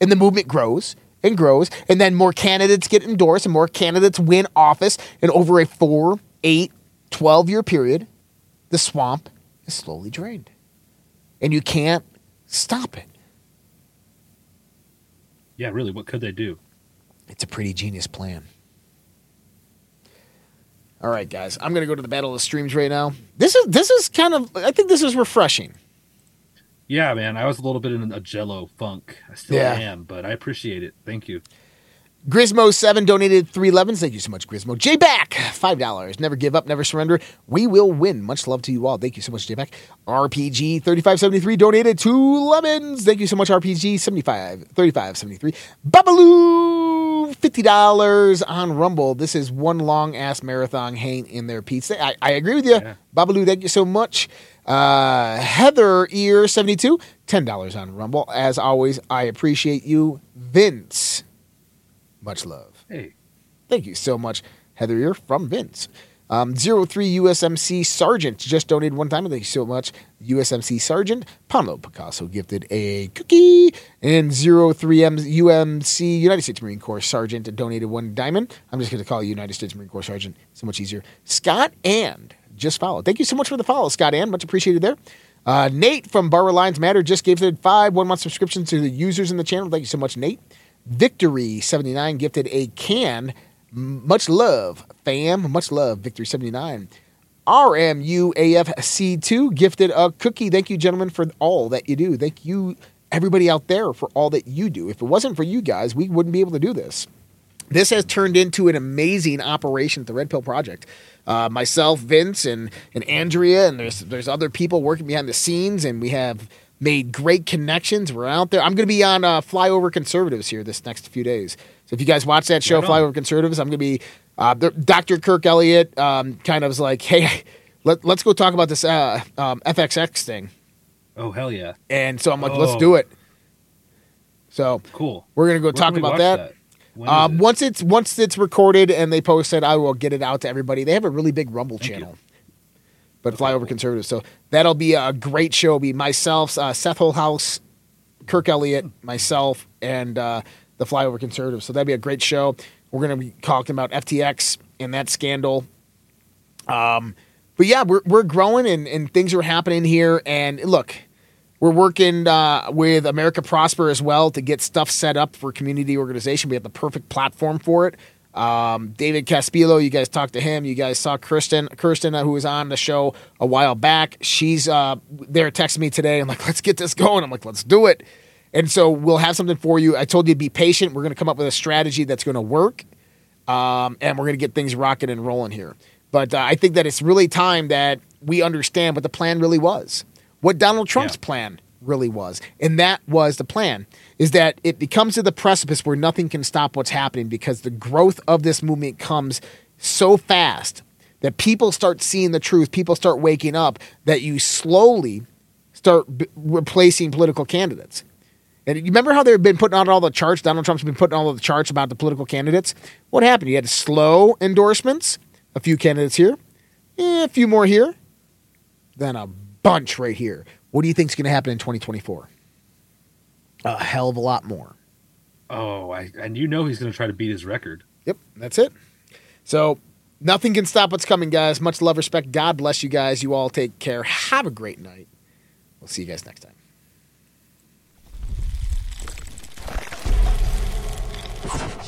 And the movement grows and grows and then more candidates get endorsed and more candidates win office and over a 4 8 12 year period the swamp is slowly drained. And you can't stop it. Yeah, really, what could they do? it's a pretty genius plan. All right guys i'm gonna go to the battle of the streams right now. This is this is kind of i think this is refreshing Yeah, man, I was a little bit in a jello funk. I still Yeah. am, but I appreciate it. Thank you. Grismo7 donated three levens. Thank you so much, Grismo. J back, $5. Never give up, never surrender. We will win. Much love to you all. Thank you so much, J back. RPG 3573 donated two lemons. Thank you so much, RPG 75 3573. Babaloo $50 on Rumble. This is one long ass marathon hang in there pizza. I, I agree with you. Babaloo, thank you so much. Uh, Heather Ear 72, $10 on Rumble. As always, I appreciate you. Vince. Much love. Hey. Thank you so much, Heather Ear from Vince. Um, 03 USMC Sergeant just donated one time. Thank you so much, USMC Sergeant. Pablo Picasso gifted a cookie. And 03M UMC United States Marine Corps Sergeant donated one diamond. I'm just going to call you United States Marine Corps Sergeant. So much easier. Scott and just follow. Thank you so much for the follow, Scott and Much appreciated there. Uh, Nate from Bar Lines Matter just gave gifted five one month subscriptions to the users in the channel. Thank you so much, Nate. Victory79 gifted a can. Much love, fam. Much love, Victory79. RMUAFC2 gifted a cookie. Thank you, gentlemen, for all that you do. Thank you, everybody out there, for all that you do. If it wasn't for you guys, we wouldn't be able to do this. This has turned into an amazing operation at the Red Pill Project. Uh, myself, Vince, and, and Andrea, and there's there's other people working behind the scenes, and we have made great connections. We're out there. I'm going to be on uh, Flyover Conservatives here this next few days. So if you guys watch that show, Right. Flyover Conservatives, I'm going to be. Uh, Dr. Kirk Elliott um, kind of was like, "Hey, [LAUGHS] let, let's go talk about this uh, um, FTX thing," Oh, hell yeah. and so I'm like, "Let's Oh. do it." So Cool. we're gonna go Where talk about that. that? Um, it? once it's once it's recorded and they post it, I will get it out to everybody. They have a really big Rumble Thank channel. But Flyover Conservative. So that'll be a great show. It'll be myself, uh, Seth Holehouse, Kirk Elliott, myself, and uh, the Flyover Conservative. So that'd be a great show. We're going to be talking about FTX and that scandal. Um, but yeah, we're we're growing and, and things are happening here. And look, we're working uh, with America Prosper as well to get stuff set up for community organization. We have the perfect platform for it. Um, David Caspillo, you guys talked to him. You guys saw Kirsten, Kirsten, uh, who was on the show a while back. She's uh, there texting me today. I'm like, [LAUGHS] let's get this going. I'm like, let's do it. And so we'll have something for you. I told you to be patient. We're going to come up with a strategy that's going to work um, and we're going to get things rocking and rolling here. But uh, I think that it's really time that we understand what the plan really was, what Donald Trump's Yeah. plan really was, and that was the plan: is that it becomes to the precipice where nothing can stop what's happening because the growth of this movement comes so fast that people start seeing the truth, people start waking up, that you slowly start b- replacing political candidates. And you remember how they've been putting out all the charts? Donald Trump's been putting all the charts about the political candidates. What happened? He had slow endorsements, a few candidates here, eh, a few more here, then a bunch right here. What do you think is going to happen in 2024? A hell of a lot more. Oh, I, and you know he's going to try to beat his record. Yep, that's it. So nothing can stop what's coming, guys. Much love, respect. God bless you guys. You all take care. Have a great night. We'll see you guys next time. [LAUGHS]